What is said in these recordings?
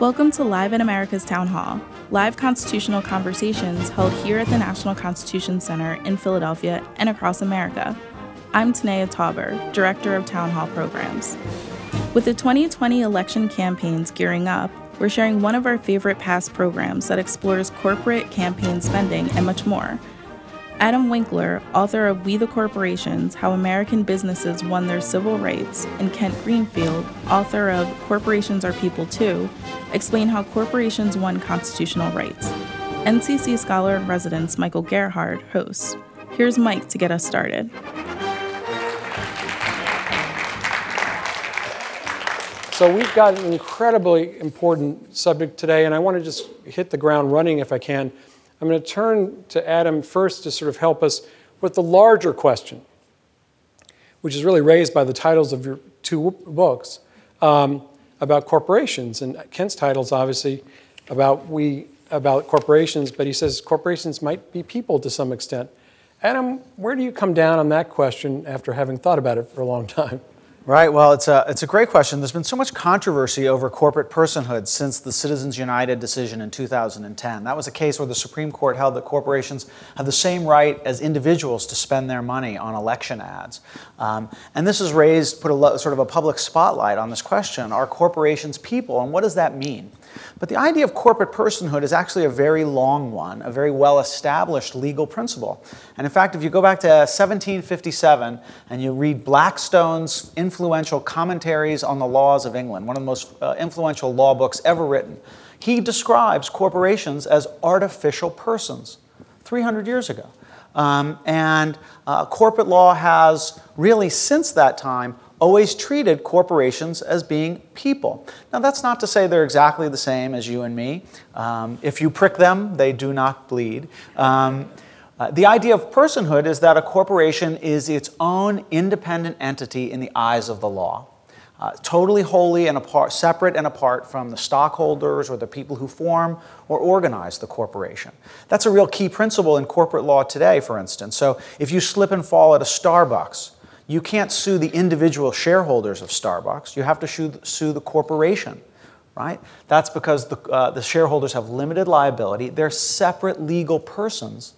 Welcome to Live in America's Town Hall, live constitutional conversations held here at the National Constitution Center in Philadelphia and across America. I'm Tanaya Tauber, Director of Town Hall Programs. With the 2020 election campaigns gearing up, we're sharing one of our favorite past programs that explores corporate campaign spending and much more. Adam Winkler, author of We the Corporations How American Businesses Won Their Civil Rights, and Kent Greenfield, author of Corporations Are People Too, explain how corporations won constitutional rights. NCC scholar in residence Michael Gerhardt hosts. Here's Mike to get us started. So we've got an incredibly important subject today, and I want to just hit the ground running if I can. I'm going to turn to Adam first to sort of help us with the larger question, which is really raised by the titles of your two books um, about corporations. And Kent's title is obviously about we about corporations, but he says corporations might be people to some extent. Adam, where do you come down on that question after having thought about it for a long time? Right. Well, it's a, it's a great question. There's been so much controversy over corporate personhood since the Citizens United decision in 2010. That was a case where the Supreme Court held that corporations have the same right as individuals to spend their money on election ads. Um, and this has raised, put a sort of a public spotlight on this question are corporations people, and what does that mean? But the idea of corporate personhood is actually a very long one, a very well established legal principle. And in fact, if you go back to 1757 and you read Blackstone's influential commentaries on the laws of England, one of the most uh, influential law books ever written, he describes corporations as artificial persons 300 years ago. Um, and uh, corporate law has really, since that time, always treated corporations as being people. Now, that's not to say they're exactly the same as you and me. Um, if you prick them, they do not bleed. Um, uh, the idea of personhood is that a corporation is its own independent entity in the eyes of the law. Uh, totally wholly and apart, separate and apart from the stockholders or the people who form or organize the corporation. That's a real key principle in corporate law today, for instance. So if you slip and fall at a Starbucks, you can't sue the individual shareholders of Starbucks. You have to sue, sue the corporation, right? That's because the, uh, the shareholders have limited liability. They're separate legal persons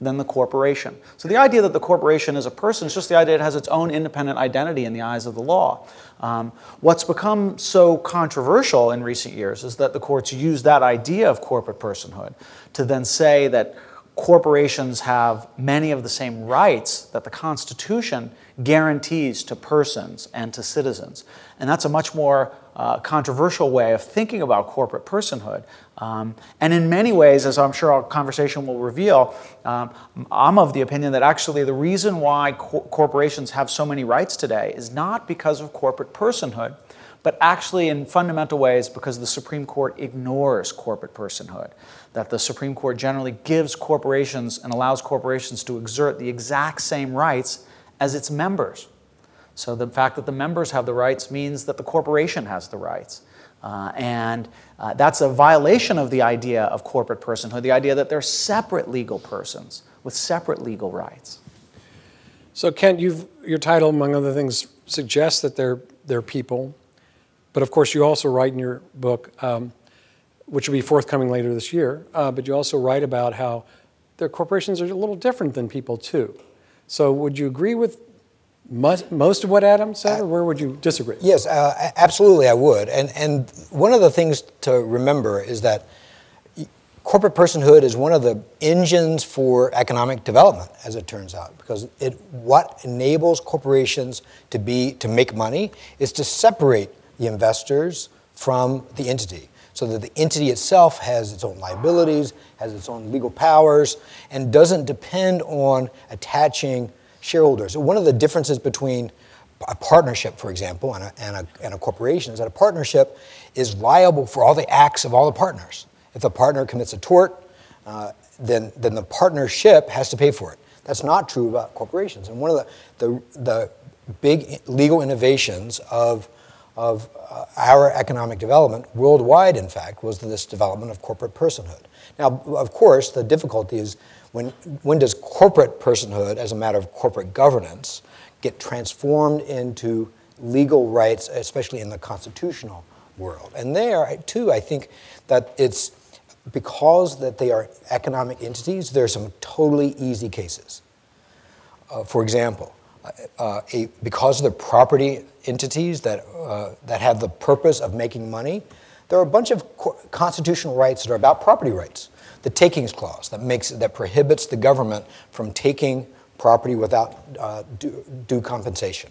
than the corporation. So the idea that the corporation is a person is just the idea it has its own independent identity in the eyes of the law. Um, what's become so controversial in recent years is that the courts use that idea of corporate personhood to then say that corporations have many of the same rights that the Constitution guarantees to persons and to citizens. And that's a much more uh, controversial way of thinking about corporate personhood. Um, and in many ways, as I'm sure our conversation will reveal, um, I'm of the opinion that actually the reason why co- corporations have so many rights today is not because of corporate personhood, but actually in fundamental ways because the Supreme Court ignores corporate personhood. That the Supreme Court generally gives corporations and allows corporations to exert the exact same rights as its members. So the fact that the members have the rights means that the corporation has the rights. Uh, and uh, that's a violation of the idea of corporate personhood, the idea that they're separate legal persons with separate legal rights. So, Kent, your title, among other things, suggests that they're, they're people. But of course, you also write in your book, um, which will be forthcoming later this year, uh, but you also write about how their corporations are a little different than people, too. So would you agree with most, most of what Adam said, or where would you disagree? Yes, uh, absolutely, I would. And, and one of the things to remember is that corporate personhood is one of the engines for economic development, as it turns out, because it, what enables corporations to, be, to make money is to separate the investors from the entity so that the entity itself has its own liabilities, has its own legal powers, and doesn't depend on attaching shareholders. One of the differences between a partnership, for example, and a, and a, and a corporation is that a partnership is liable for all the acts of all the partners. If a partner commits a tort, uh, then, then the partnership has to pay for it. That's not true about corporations. And one of the, the, the big legal innovations of of uh, our economic development, worldwide in fact, was this development of corporate personhood. Now, of course, the difficulty is when, when does corporate personhood, as a matter of corporate governance, get transformed into legal rights, especially in the constitutional world. And there, too, I think that it's because that they are economic entities, there are some totally easy cases. Uh, for example, uh, a, because of the property entities that, uh, that have the purpose of making money, there are a bunch of constitutional rights that are about property rights. The takings clause that, makes, that prohibits the government from taking property without uh, due, due compensation.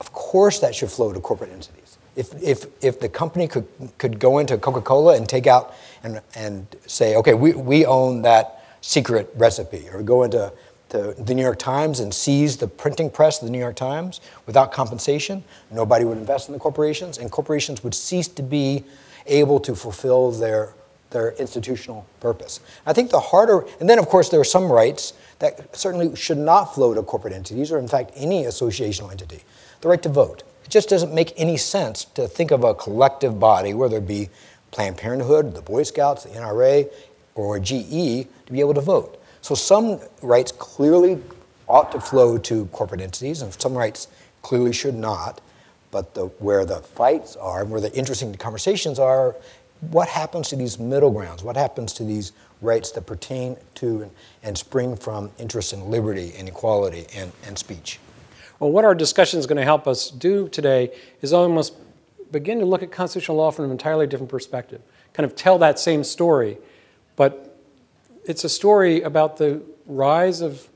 Of course, that should flow to corporate entities. If, if, if the company could, could go into Coca Cola and take out and, and say, okay, we, we own that secret recipe, or go into the New York Times and seize the printing press of the New York Times without compensation, nobody would invest in the corporations, and corporations would cease to be able to fulfill their, their institutional purpose. I think the harder, and then of course there are some rights that certainly should not flow to corporate entities or in fact any associational entity. The right to vote. It just doesn't make any sense to think of a collective body, whether it be Planned Parenthood, the Boy Scouts, the NRA, or GE, to be able to vote. So some rights clearly ought to flow to corporate entities, and some rights clearly should not. But the, where the fights are, where the interesting conversations are, what happens to these middle grounds? What happens to these rights that pertain to and, and spring from interest in liberty and equality and, and speech? Well, what our discussion is going to help us do today is almost begin to look at constitutional law from an entirely different perspective, kind of tell that same story, but it's a story about the rise of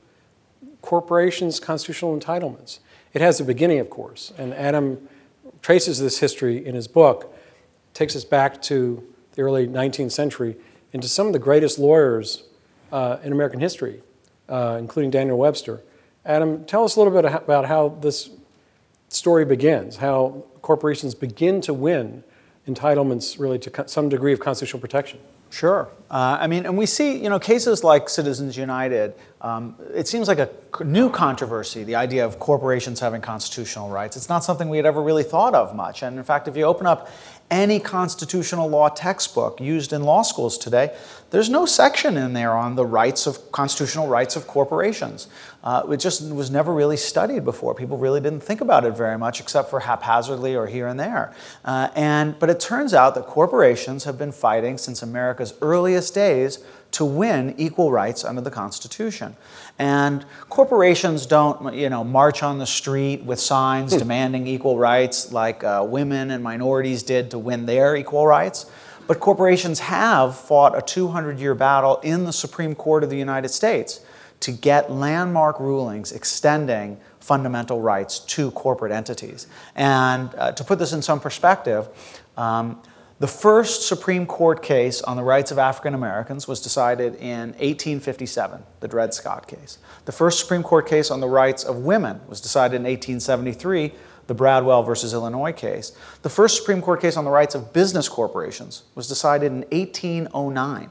corporations' constitutional entitlements. It has a beginning, of course, and Adam traces this history in his book, takes us back to the early 19th century into some of the greatest lawyers uh, in American history, uh, including Daniel Webster. Adam, tell us a little bit about how this story begins, how corporations begin to win entitlements really to some degree of constitutional protection. Sure. Uh, I mean, and we see, you know, cases like Citizens United. Um, it seems like a new controversy, the idea of corporations having constitutional rights. It's not something we had ever really thought of much. And in fact, if you open up any constitutional law textbook used in law schools today, there's no section in there on the rights of constitutional rights of corporations. Uh, it just was never really studied before. People really didn't think about it very much, except for haphazardly or here and there. Uh, and but it turns out that corporations have been fighting since America's earliest days to win equal rights under the Constitution. And corporations don't, you know, march on the street with signs hmm. demanding equal rights like uh, women and minorities did to win their equal rights. But corporations have fought a 200 year battle in the Supreme Court of the United States to get landmark rulings extending fundamental rights to corporate entities. And uh, to put this in some perspective, um, the first Supreme Court case on the rights of African Americans was decided in 1857, the Dred Scott case. The first Supreme Court case on the rights of women was decided in 1873, the Bradwell versus Illinois case. The first Supreme Court case on the rights of business corporations was decided in 1809,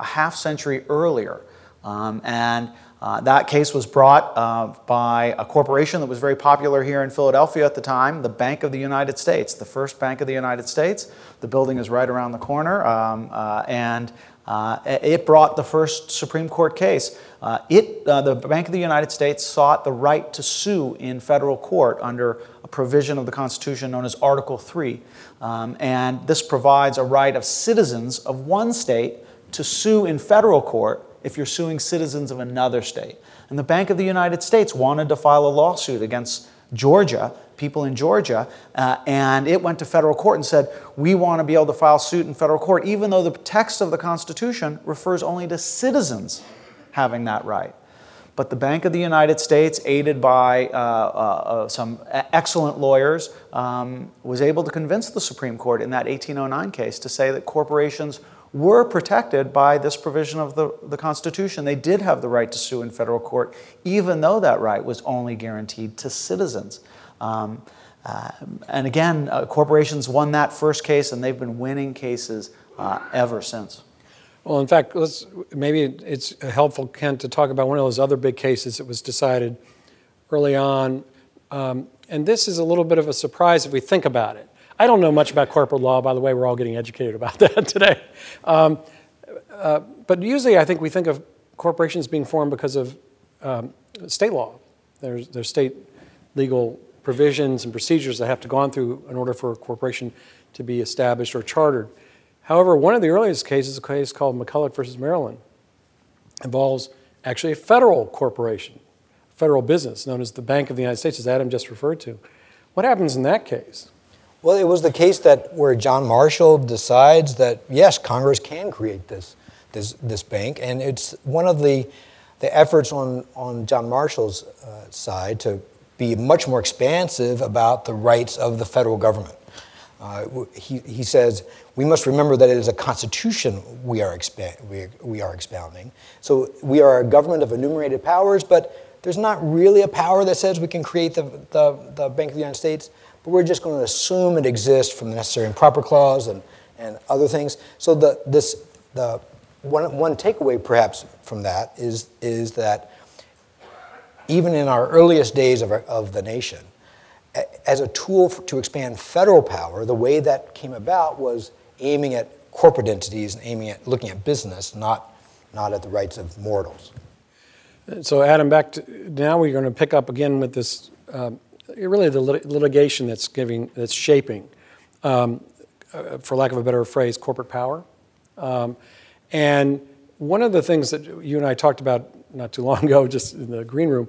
a half century earlier. Um, and uh, that case was brought uh, by a corporation that was very popular here in Philadelphia at the time, the Bank of the United States, the first Bank of the United States. The building is right around the corner, um, uh, and uh, it brought the first Supreme Court case. Uh, it, the Bank of the United States sought the right to sue in federal court under a provision of the Constitution known as Article 3. Um, and this provides a right of citizens of one state to sue in federal court if you're suing citizens of another state. And the Bank of the United States wanted to file a lawsuit against Georgia, people in Georgia, uh, and it went to federal court and said, We want to be able to file suit in federal court, even though the text of the Constitution refers only to citizens having that right. But the Bank of the United States, aided by uh, uh, uh some excellent lawyers, um, was able to convince the Supreme Court in that 1809 case to say that corporations were protected by this provision of the, the Constitution. They did have the right to sue in federal court, even though that right was only guaranteed to citizens. Um, uh, and again, uh, corporations won that first case, and they've been winning cases uh, ever since. Well, in fact, let's, maybe it's helpful, Kent, to talk about one of those other big cases that was decided early on. Um, and this is a little bit of a surprise if we think about it. I don't know much about corporate law, by the way, we're all getting educated about that today. Um, uh, but usually I think we think of corporations being formed because of um, state law. There's, there's state legal provisions and procedures that have to go on through in order for a corporation to be established or chartered. However, one of the earliest cases, a case called McCulloch versus Maryland, involves actually a federal corporation, federal business known as the Bank of the United States, as Adam just referred to. What happens in that case? Well, it was the case that where John Marshall decides that yes, Congress can create this this this bank, and it's one of the the efforts on on John Marshall's uh, side to be much more expansive about the rights of the federal government. Uh, he, he says, we must remember that it is a constitution we are, expa- we, we are expounding. So we are a government of enumerated powers, but there's not really a power that says we can create the, the, the Bank of the United States, but we're just going to assume it exists from the necessary and proper clause and, and other things. So the, this, the, one, one takeaway perhaps from that is, is that even in our earliest days of, our, of the nation, as a tool for, to expand federal power, the way that came about was aiming at corporate entities and aiming at looking at business, not, not at the rights of mortals. So, Adam, back to now we're going to pick up again with this um, really the lit- litigation that's giving that's shaping, um, uh, for lack of a better phrase, corporate power. Um, and one of the things that you and I talked about not too long ago, just in the green room,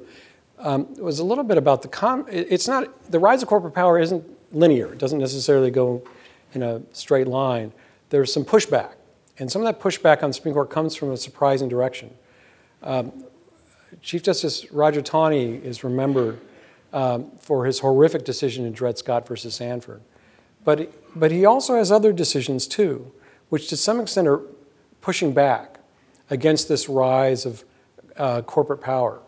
um, was a little bit about the com. It's not the rise of corporate power isn't linear. It doesn't necessarily go in a straight line. There's some pushback, and some of that pushback on the Supreme Court comes from a surprising direction. Um, Chief Justice Roger Taney is remembered um, for his horrific decision in Dred Scott versus Sandford. but but he also has other decisions too, which to some extent are pushing back against this rise of uh, corporate power.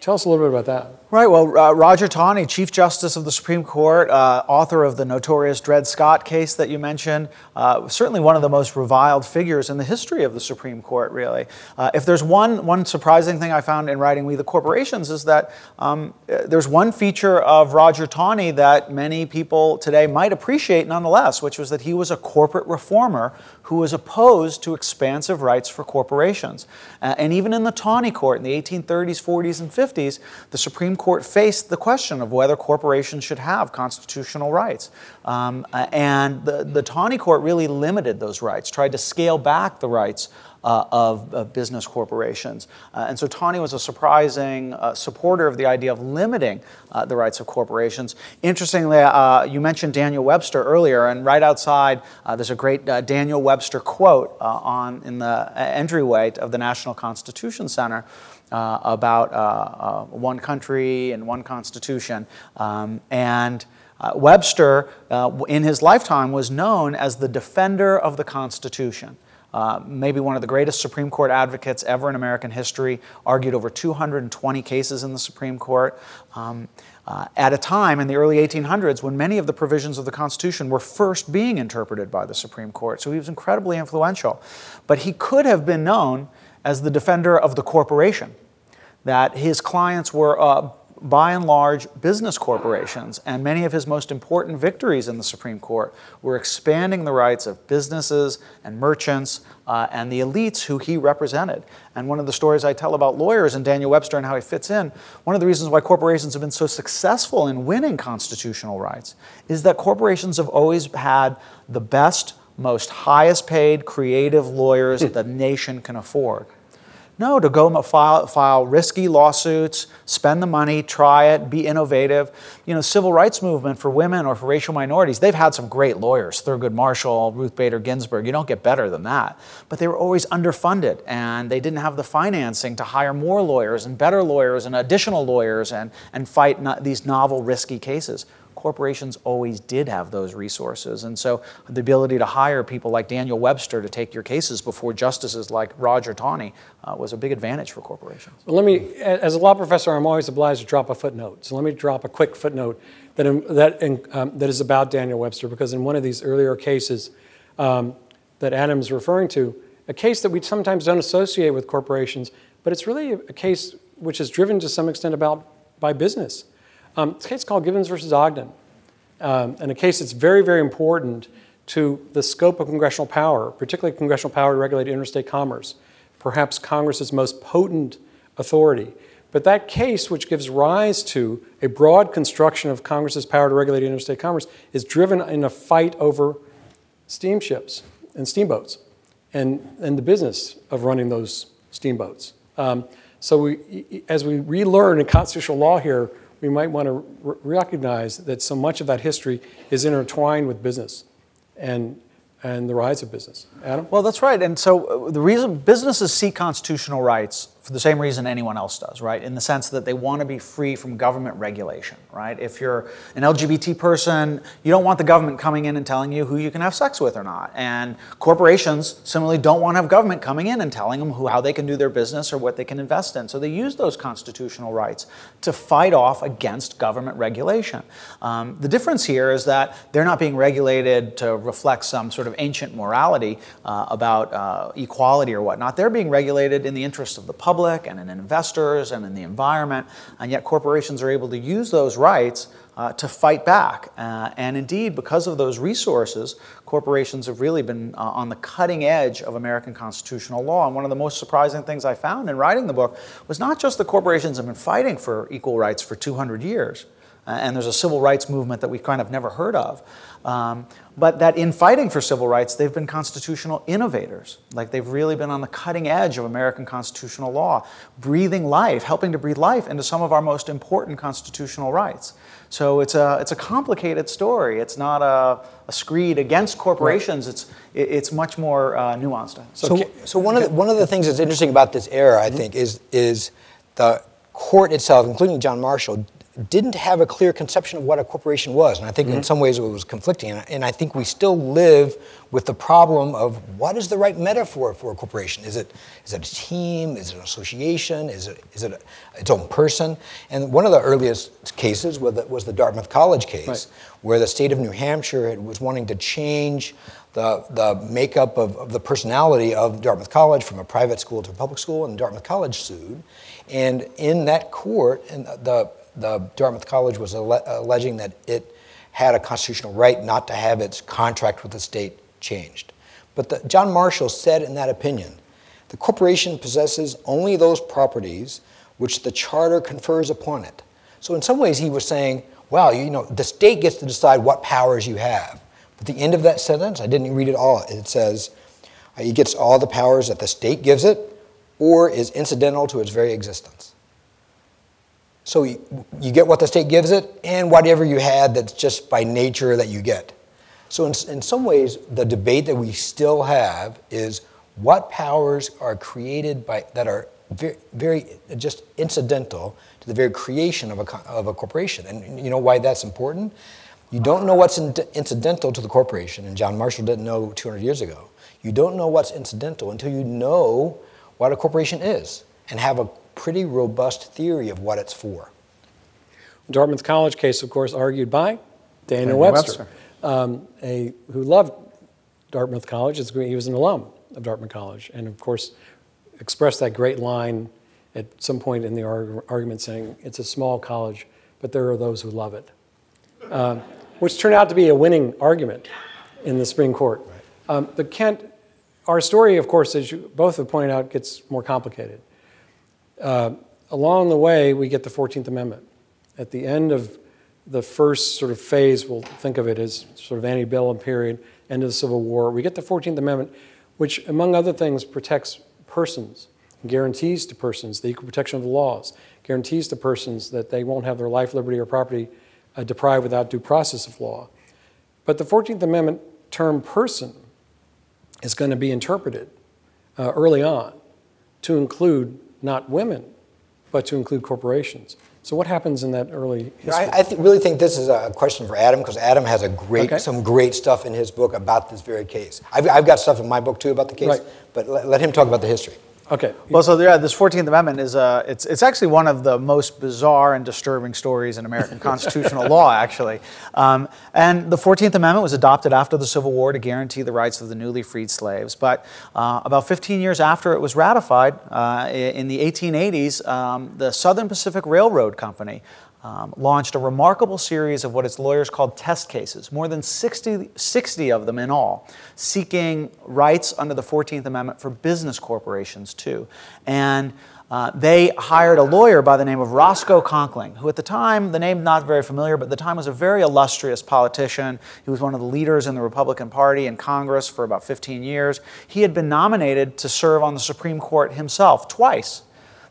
Tell us a little bit about that. Right. Well, uh, Roger Taney, Chief Justice of the Supreme Court, uh, author of the notorious Dred Scott case that you mentioned, uh, certainly one of the most reviled figures in the history of the Supreme Court, really. Uh, if there's one, one surprising thing I found in writing We the Corporations is that um, uh, there's one feature of Roger Taney that many people today might appreciate nonetheless, which was that he was a corporate reformer who was opposed to expansive rights for corporations. Uh, and even in the Taney Court in the 1830s, 40s, and 50s, the Supreme Court faced the question of whether corporations should have constitutional rights. Um, and the, the Taney Court really limited those rights, tried to scale back the rights uh, of, of, business corporations. Uh, and so Taney was a surprising uh, supporter of the idea of limiting uh, the rights of corporations. Interestingly, uh, you mentioned Daniel Webster earlier, and right outside uh, there's a great Daniel Webster quote on, in the entryway of the National Constitution Center. About one country and one constitution. Um, and Webster, in his lifetime, was known as the defender of the Constitution. Uh, maybe one of the greatest Supreme Court advocates ever in American history, argued over 220 cases in the Supreme Court. Um, uh, at a time in the early 1800s when many of the provisions of the Constitution were first being interpreted by the Supreme Court. So he was incredibly influential. But he could have been known as the defender of the corporation, that his clients were uh, by and large, business corporations. And many of his most important victories in the Supreme Court were expanding the rights of businesses and merchants uh, and the elites who he represented. And one of the stories I tell about lawyers and Daniel Webster and how he fits in, one of the reasons why corporations have been so successful in winning constitutional rights is that corporations have always had the best, most highest paid creative lawyers the nation can afford. No, to go file, file risky lawsuits, spend the money, try it, be innovative. You know, civil rights movement for women or for racial minorities, they've had some great lawyers, Thurgood Marshall, Ruth Bader Ginsburg. You don't get better than that. But they were always underfunded and they didn't have the financing to hire more lawyers and better lawyers and additional lawyers and, and fight no, these novel, risky cases corporations always did have those resources. And so the ability to hire people like Daniel Webster to take your cases before justices like Roger Taney uh, was a big advantage for corporations. Well, let me, as a law professor, I'm always obliged to drop a footnote. So let me drop a quick footnote that, that, um, that is about Daniel Webster, because in one of these earlier cases um, that Adam's referring to, a case that we sometimes don't associate with corporations, but it's really a case which is driven to some extent about by business. Um, a case called Gibbons versus Ogden, um, and a case that's very, very important to the scope of congressional power, particularly congressional power to regulate interstate commerce, perhaps Congress's most potent authority. But that case, which gives rise to a broad construction of Congress's power to regulate interstate commerce, is driven in a fight over steamships and steamboats and, and the business of running those steamboats. Um, so we, as we relearn in constitutional law here, we might want to r- recognize that so much of that history is intertwined with business and, and the rise of business. Adam? Well, that's right. And so uh, the reason businesses seek constitutional rights for the same reason anyone else does, right? In the sense that they want to be free from government regulation, right? If you're an LGBT person, you don't want the government coming in and telling you who you can have sex with or not. And corporations similarly don't want to have government coming in and telling them who, how they can do their business or what they can invest in. So they use those constitutional rights to fight off against government regulation. Um, the difference here is that they're not being regulated to reflect some sort of ancient morality uh, about uh, equality or whatnot. They're being regulated in the interest of the public public and in investors and in the environment, and yet corporations are able to use those rights uh, to fight back. Uh, and indeed, because of those resources, corporations have really been uh, on the cutting edge of American constitutional law. And one of the most surprising things I found in writing the book was not just that corporations have been fighting for equal rights for 200 years, and there's a civil rights movement that we kind of never heard of. Um, but that in fighting for civil rights, they've been constitutional innovators. Like they've really been on the cutting edge of American constitutional law, breathing life, helping to breathe life into some of our most important constitutional rights. So it's a, it's a complicated story. It's not a, a screed against corporations. Right. It's, it's much more uh, nuanced. So, so, so, one, of the, one of the things that's interesting about this era, I mm-hmm. think, is, is the court itself, including John Marshall, didn't have a clear conception of what a corporation was. And I think mm-hmm. in some ways it was conflicting. And, I think we still live with the problem of what is the right metaphor for a corporation? Is it, is it a team? Is it an association? Is it, is it a, its own person? And one of the earliest cases was the, was the Dartmouth College case, right. where the state of New Hampshire was wanting to change the, the makeup of, of the personality of Dartmouth College from a private school to a public school, and Dartmouth College sued. And in that court, and the the Dartmouth College was alle- alleging that it had a constitutional right not to have its contract with the state changed. But the, John Marshall said in that opinion the corporation possesses only those properties which the charter confers upon it. So, in some ways, he was saying, well, you know, the state gets to decide what powers you have. But the end of that sentence, I didn't read it all, it says, it gets all the powers that the state gives it or is incidental to its very existence. So you, get what the state gives it and whatever you had that's just by nature that you get. So, in, in some ways, the debate that we still have is what powers are created by, that are very, very just incidental to the very creation of a, of a corporation. And you know why that's important? You don't know what's in, incidental to the corporation, and John Marshall didn't know 200 years ago. You don't know what's incidental until you know what a corporation is and have a pretty robust theory of what it's for. Dartmouth College case, of course, argued by Daniel, Daniel Webster, Webster. Um, a, who loved Dartmouth College. He was an alum of Dartmouth College, and of course, expressed that great line at some point in the argument saying, It's a small college, but there are those who love it. Um, which turned out to be a winning argument in the Supreme Court. Right. Um, but Kent, our story, of course, as you both have pointed out, gets more complicated. Uh, along the way, we get the 14th Amendment. At the end of the first sort of phase, we'll think of it as sort of antebellum period, end of the Civil War, we get the 14th Amendment, which, among other things, protects persons, guarantees to persons the equal protection of the laws, guarantees to persons that they won't have their life, liberty, or property uh, deprived without due process of law. But the 14th Amendment term person is going to be interpreted uh, early on to include not women, but to include corporations. So what happens in that early history? I, I th- really think this is a question for Adam because Adam has a great, okay. some great stuff in his book about this very case. I've, I've got stuff in my book too about the case, right. but let, let him talk about the history. Okay. Well, so yeah, this 14th Amendment is uh, it's, it's actually one of the most bizarre and disturbing stories in American constitutional law, actually. Um, and the 14th Amendment was adopted after the Civil War to guarantee the rights of the newly freed slaves. But uh, about 15 years after it was ratified, uh, in the 1880s, um, the Southern Pacific Railroad Company um, launched a remarkable series of what its lawyers called test cases, more than 60, 60 of them in all, seeking rights under the 14th Amendment for business corporations too. And uh, they hired a lawyer by the name of Roscoe Conkling, who at the time, the name not very familiar, but at the time was a very illustrious politician. He was one of the leaders in the Republican Party in Congress for about 15 years. He had been nominated to serve on the Supreme Court himself twice.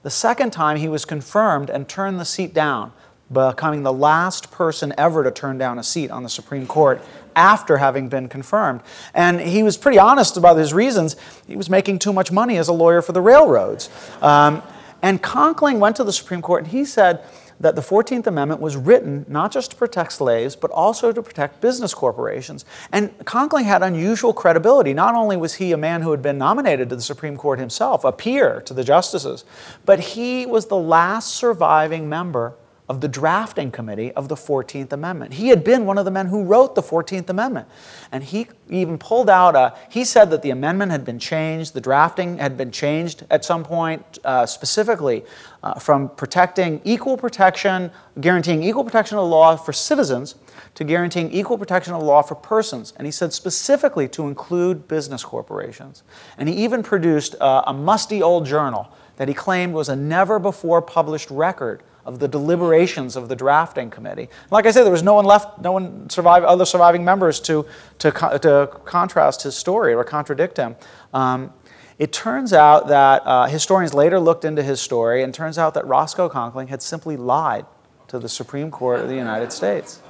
The second time, he was confirmed and turned the seat down, becoming the last person ever to turn down a seat on the Supreme Court after having been confirmed. And he was pretty honest about his reasons. He was making too much money as a lawyer for the railroads. Um, and Conkling went to the Supreme Court and he said that the 14th Amendment was written not just to protect slaves, but also to protect business corporations. And Conkling had unusual credibility. Not only was he a man who had been nominated to the Supreme Court himself, a peer to the justices, but he was the last surviving member of the drafting committee of the 14th Amendment. He had been one of the men who wrote the 14th Amendment. And he even pulled out a, he said that the amendment had been changed, the drafting had been changed at some point, uh, specifically uh, from protecting equal protection, guaranteeing equal protection of the law for citizens to guaranteeing equal protection of the law for persons. And he said specifically to include business corporations. And he even produced uh, a musty old journal that he claimed was a never before published record of the deliberations of the drafting committee. Like I said, there was no one left, no one survived, other surviving members to, to, to contrast his story or contradict him. Um, it turns out that uh, historians later looked into his story, and turns out that Roscoe Conkling had simply lied to the Supreme Court of the United States.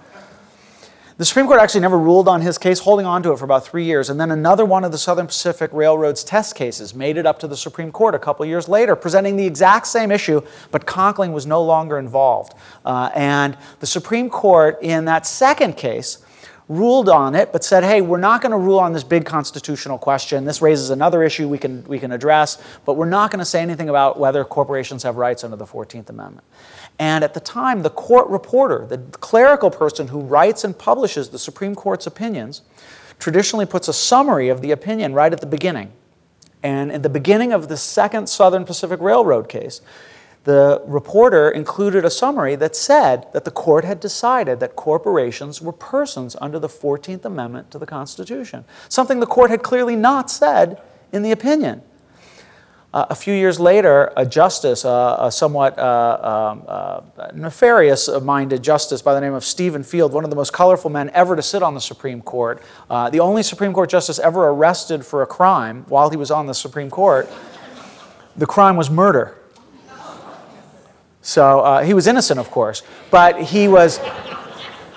The Supreme Court actually never ruled on his case, holding on to it for about three years. And then another one of the Southern Pacific Railroad's test cases made it up to the Supreme Court a couple years later, presenting the exact same issue, but Conkling was no longer involved. Uh, and the Supreme Court, in that second case, ruled on it, but said, hey, we're not going to rule on this big constitutional question. This raises another issue we can, we can address, but we're not going to say anything about whether corporations have rights under the 14th Amendment. And at the time, the court reporter, the clerical person who writes and publishes the Supreme Court's opinions, traditionally puts a summary of the opinion right at the beginning. And in the beginning of the second Southern Pacific Railroad case, the reporter included a summary that said that the court had decided that corporations were persons under the 14th Amendment to the Constitution, something the court had clearly not said in the opinion. Uh, a few years later, a justice, uh, a somewhat uh, um, uh, nefarious minded justice by the name of Stephen Field, one of the most colorful men ever to sit on the Supreme Court, uh, the only Supreme Court justice ever arrested for a crime while he was on the Supreme Court, the crime was murder. So uh, he was innocent, of course, but he was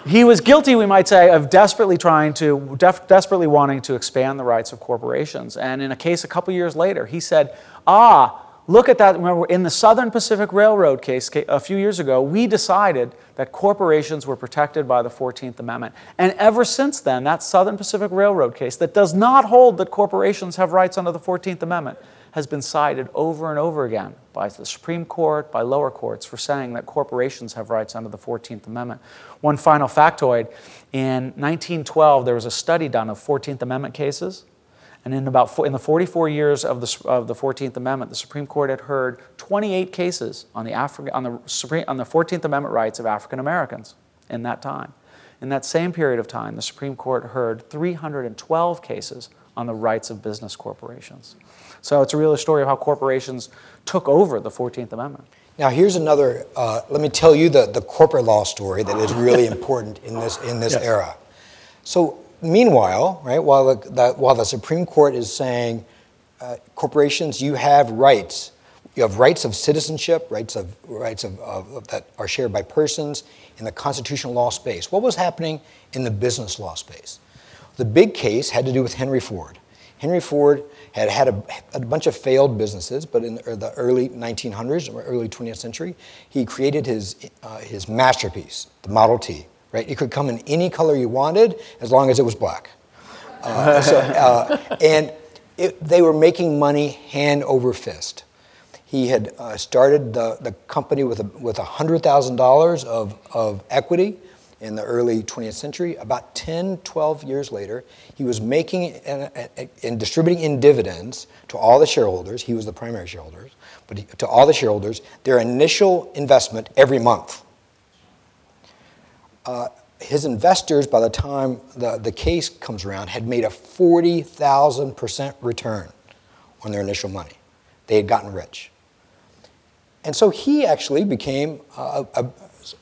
he was guilty, we might say, of desperately trying to, def- desperately wanting to expand the rights of corporations. And in a case a couple years later, he said, Ah, look at that. Remember, in the Southern Pacific Railroad case a few years ago, we decided that corporations were protected by the 14th Amendment. And ever since then, that Southern Pacific Railroad case that does not hold that corporations have rights under the 14th Amendment has been cited over and over again by the Supreme Court, by lower courts, for saying that corporations have rights under the 14th Amendment. One final factoid in 1912, there was a study done of 14th Amendment cases. And in, about, in the 44 years of the, of the 14th Amendment, the Supreme Court had heard 28 cases on the, Afri- on, the Supreme, on the 14th Amendment rights of African Americans in that time. In that same period of time, the Supreme Court heard 312 cases on the rights of business corporations. So it's a real story of how corporations took over the 14th Amendment. Now, here's another, uh, let me tell you the, the corporate law story that is really important in this, in this yes. era. So, meanwhile, right, while the, the, while the Supreme Court is saying uh, corporations, you have rights, you have rights of citizenship, rights of rights of, of, that are shared by persons in the constitutional law space. What was happening in the business law space? The big case had to do with Henry Ford. Henry Ford had had a, a bunch of failed businesses, but in the early 1900s or early 20th century, he created his, uh, his masterpiece, the Model T. Right? It could come in any color you wanted as long as it was black. Uh, so, uh, and it, they were making money hand over fist. He had uh, started the, the company with, a, with $100,000 of, of equity in the early 20th century. About 10, 12 years later, he was making and, and distributing in dividends to all the shareholders. He was the primary shareholder, but he, to all the shareholders, their initial investment every month. Uh, his investors, by the time the, the case comes around, had made a 40,000% return on their initial money. They had gotten rich. And so he actually became, a, a,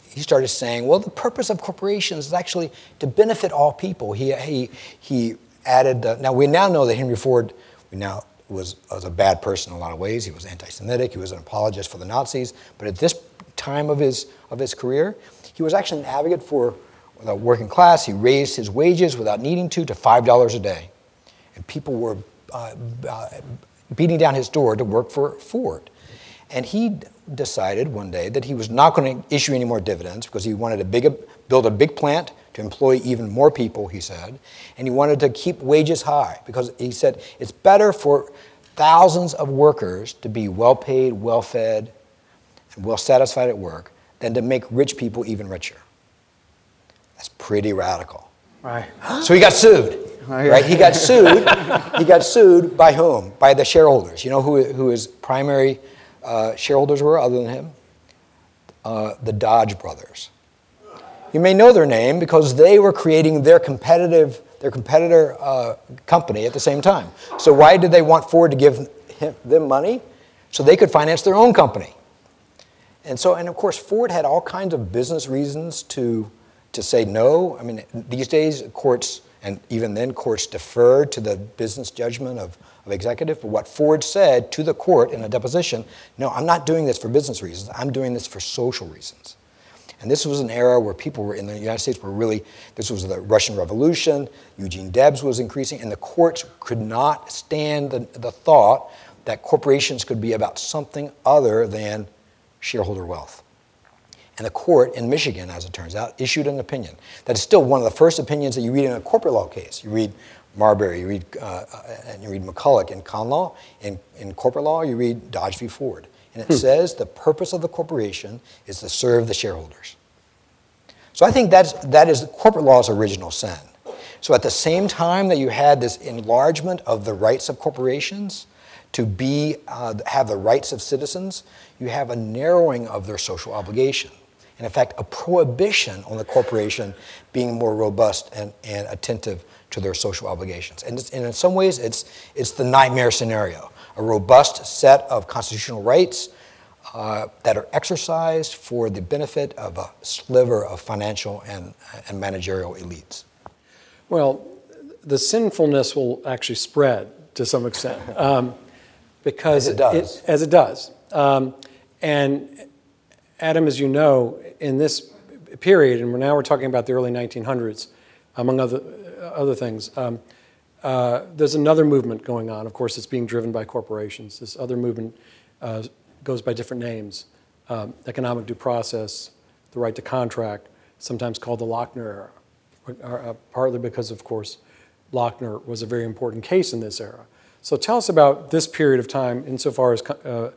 he started saying, well, the purpose of corporations is actually to benefit all people. He, he, he added, uh, now we now know that Henry Ford we now was, was a bad person in a lot of ways. He was anti Semitic, he was an apologist for the Nazis. But at this time of his, of his career, he was actually an advocate for the working class. He raised his wages without needing to to $5 a day. And people were uh, uh, beating down his door to work for Ford. And he decided one day that he was not going to issue any more dividends because he wanted to big, build a big plant to employ even more people, he said. And he wanted to keep wages high because he said it's better for thousands of workers to be well paid, well fed, and well satisfied at work than to make rich people even richer. That's pretty radical. Right. So he got sued. Right? He got sued. he got sued by whom? By the shareholders. You know who, who his primary uh, shareholders were other than him? Uh, the Dodge brothers. You may know their name because they were creating their competitive, their competitor uh, company at the same time. So why did they want Ford to give him, them money? So they could finance their own company. And so, and of course, Ford had all kinds of business reasons to, to say no. I mean, these days, courts, and even then, courts deferred to the business judgment of, of executive. But what Ford said to the court in a deposition no, I'm not doing this for business reasons, I'm doing this for social reasons. And this was an era where people were in the United States were really, this was the Russian Revolution, Eugene Debs was increasing, and the courts could not stand the, the thought that corporations could be about something other than shareholder wealth. And the court in Michigan, as it turns out, issued an opinion. That is still one of the first opinions that you read in a corporate law case. You read Marbury, you read, uh, and you read McCulloch in con law. In, in corporate law, you read Dodge v. Ford. And it hmm. says the purpose of the corporation is to serve the shareholders. So I think that's, that is corporate law's original sin. So at the same time that you had this enlargement of the rights of corporations to be, uh, have the rights of citizens, you have a narrowing of their social obligation. And in fact, a prohibition on the corporation being more robust and, and attentive to their social obligations. And, and in some ways, it's, it's the nightmare scenario a robust set of constitutional rights uh, that are exercised for the benefit of a sliver of financial and, and managerial elites. Well, the sinfulness will actually spread to some extent um, because as it does. It, as it does. Um, and Adam, as you know, in this period, and now we're talking about the early 1900s, among other, other things, um, uh, there's another movement going on. Of course, it's being driven by corporations. This other movement uh, goes by different names um, economic due process, the right to contract, sometimes called the Lochner era, uh, partly because, of course, Lochner was a very important case in this era. So tell us about this period of time insofar as uh,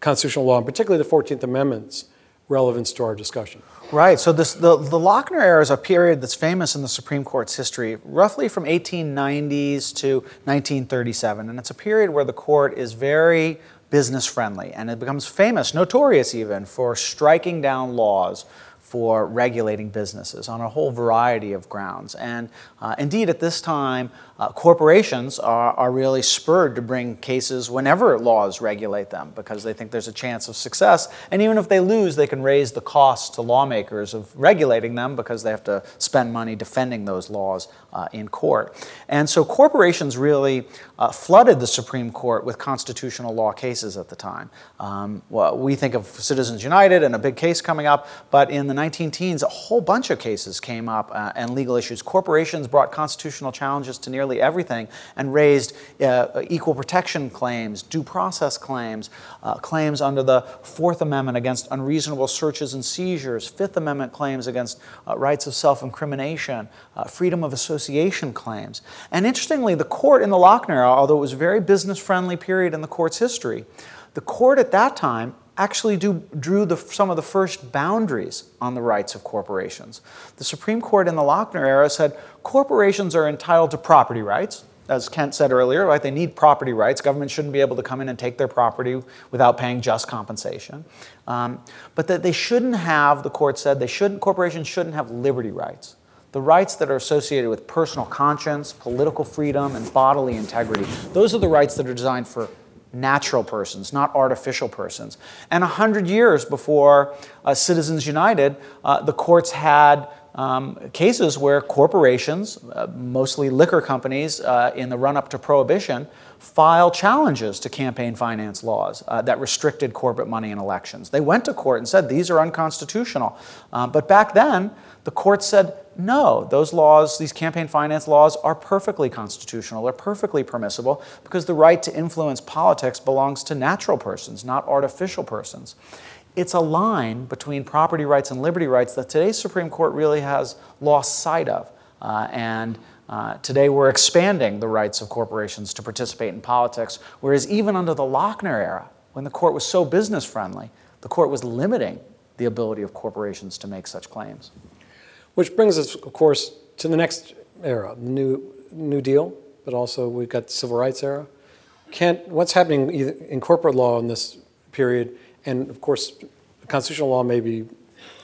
constitutional law, and particularly the 14th Amendment's relevance to our discussion. Right. So this, the, the Lochner era is a period that's famous in the Supreme Court's history, roughly from 1890s to 1937. And it's a period where the court is very business friendly and it becomes famous, notorious even, for striking down laws for regulating businesses on a whole variety of grounds. And uh, indeed, at this time, uh, corporations are, are really spurred to bring cases whenever laws regulate them because they think there's a chance of success. And even if they lose, they can raise the cost to lawmakers of regulating them because they have to spend money defending those laws uh, in court. And so corporations really uh, flooded the Supreme Court with constitutional law cases at the time. Um, well, we think of Citizens United and a big case coming up, but in the 19 teens, a whole bunch of cases came up uh, and legal issues. Corporations brought constitutional challenges to nearly everything and raised uh, equal protection claims, due process claims, uh, claims under the Fourth Amendment against unreasonable searches and seizures, Fifth Amendment claims against uh, rights of self incrimination, freedom of association claims. And interestingly, the court in the Lochner era, although it was a very business friendly period in the court's history, the court at that time actually do, drew the, some of the first boundaries on the rights of corporations. The Supreme Court in the Lochner era said corporations are entitled to property rights. As Kent said earlier, right, they need property rights. Government shouldn't be able to come in and take their property without paying just compensation. Um, but that they shouldn't have, the court said, they shouldn't, corporations shouldn't have liberty rights the rights that are associated with personal conscience, political freedom, and bodily integrity. Those are the rights that are designed for natural persons, not artificial persons. And 100 years before uh, Citizens United, uh, the courts had um, cases where corporations, uh, mostly liquor companies, uh, in the run up to prohibition, file challenges to campaign finance laws uh, that restricted corporate money in elections. They went to court and said these are unconstitutional. Uh, but back then, the court said no, those laws, these campaign finance laws, are perfectly constitutional. They're perfectly permissible because the right to influence politics belongs to natural persons, not artificial persons. It's a line between property rights and liberty rights that today's Supreme Court really has lost sight of. Uh, and uh, today we're expanding the rights of corporations to participate in politics, whereas even under the Lochner era, when the court was so business friendly, the court was limiting the ability of corporations to make such claims. Which brings us, of course, to the next era, the new, new Deal, but also we've got the Civil Rights era. Kent, what's happening in corporate law in this period? And of course, constitutional law may be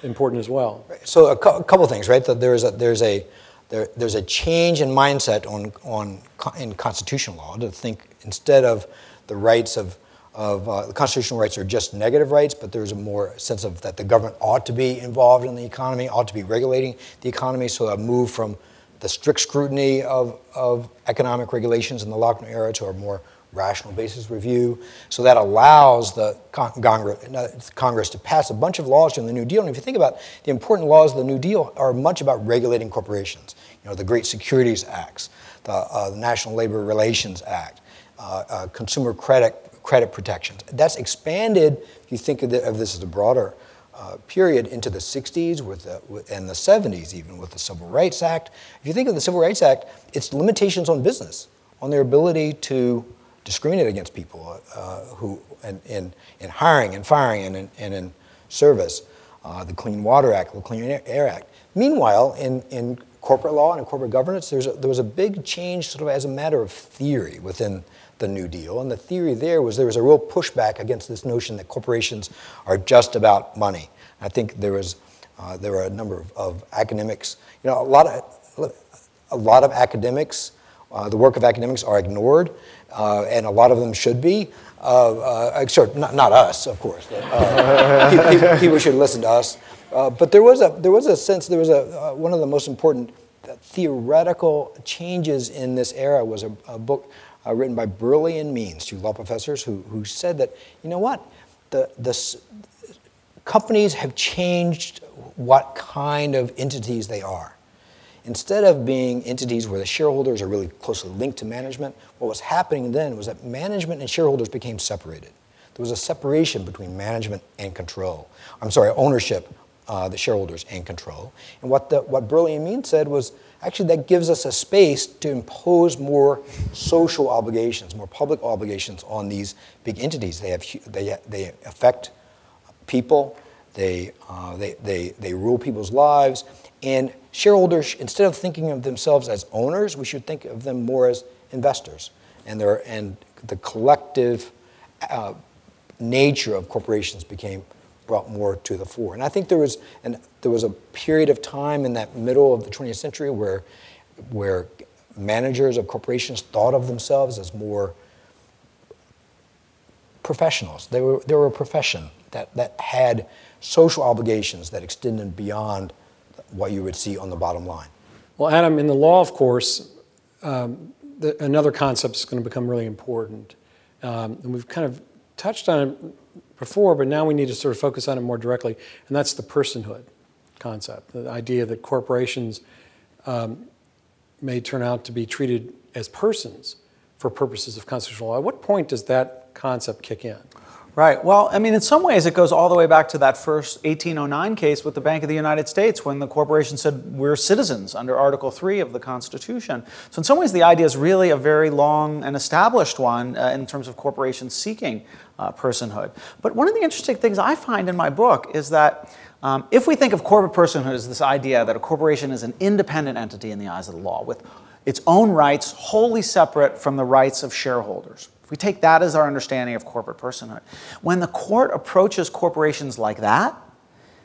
important as well. So a, cu- a couple of things, right? There's a, there's a there, there's a change in mindset on, on, in constitutional law to think instead of the rights of, of uh, the constitutional rights are just negative rights, but there's a more sense of that the government ought to be involved in the economy, ought to be regulating the economy. So a move from the strict scrutiny of, of economic regulations in the Lochner era to a more rational basis review. So that allows the Congress, to pass a bunch of laws during the New Deal. And if you think about the important laws of the New Deal are much about regulating corporations. You know, the Great Securities Acts, the, uh, the National Labor Relations Act, uh, uh, consumer credit credit protections. That's expanded. If you think of, the, of this as a broader uh, period into the 60s with the, with, and the 70s, even with the Civil Rights Act. If you think of the Civil Rights Act, it's limitations on business, on their ability to discriminate against people uh, who in, in, in, hiring and firing and in, and in service. Uh, the Clean Water Act, the Clean Air Act. Meanwhile, in, in corporate law and in corporate governance, there's a, there was a big change sort of as a matter of theory within the New Deal. And the theory there was there was a real pushback against this notion that corporations are just about money. I think there was uh, there were a number of, of, academics. You know, a lot of a lot of academics, uh, the work of academics are ignored uh, and a lot of them should be. Uh, uh, sure, not, not us, of course. Uh, people, people, should listen to us. Uh, but there was a there was a sense there was a uh, one of the most important theoretical changes in this era was a, a book written by Berle and Means, two law professors, who who said that you know what the the companies have changed what kind of entities they are. Instead of being entities where the shareholders are really closely linked to management, what was happening then was that management and shareholders became separated. There was a separation between management and control. I'm sorry, ownership, uh, the shareholders, and control. And what, the, what Berle and Mean said was actually that gives us a space to impose more social obligations, more public obligations on these big entities. They, have, they, they affect people, they, uh, they, they, they rule people's lives, and shareholders, instead of thinking of themselves as owners, we should think of them more as investors. And, and the collective uh, nature of corporations became brought more to the fore. And I think there was, an, there was a period of time in that middle of the 20th century where, where managers of corporations thought of themselves as more professionals. They were, they were a profession that, that had social obligations that extended beyond what you would see on the bottom line. Well, Adam, in the law, of course, um, the, another concept is going to become really important. Um, and we've kind of touched on it before, but now we need to sort of focus on it more directly, and that's the personhood concept the idea that corporations um, may turn out to be treated as persons for purposes of constitutional law. At what point does that concept kick in? Right. Well, I mean, in some ways, it goes all the way back to that first 1809 case with the Bank of the United States when the corporation said we're citizens under Article 3 of the Constitution. So, in some ways, the idea is really a very long and established one uh, in terms of corporations seeking uh, personhood. But one of the interesting things I find in my book is that um, if we think of corporate personhood as this idea that a corporation is an independent entity in the eyes of the law with its own rights wholly separate from the rights of shareholders if we take that as our understanding of corporate personhood, when the court approaches corporations like that,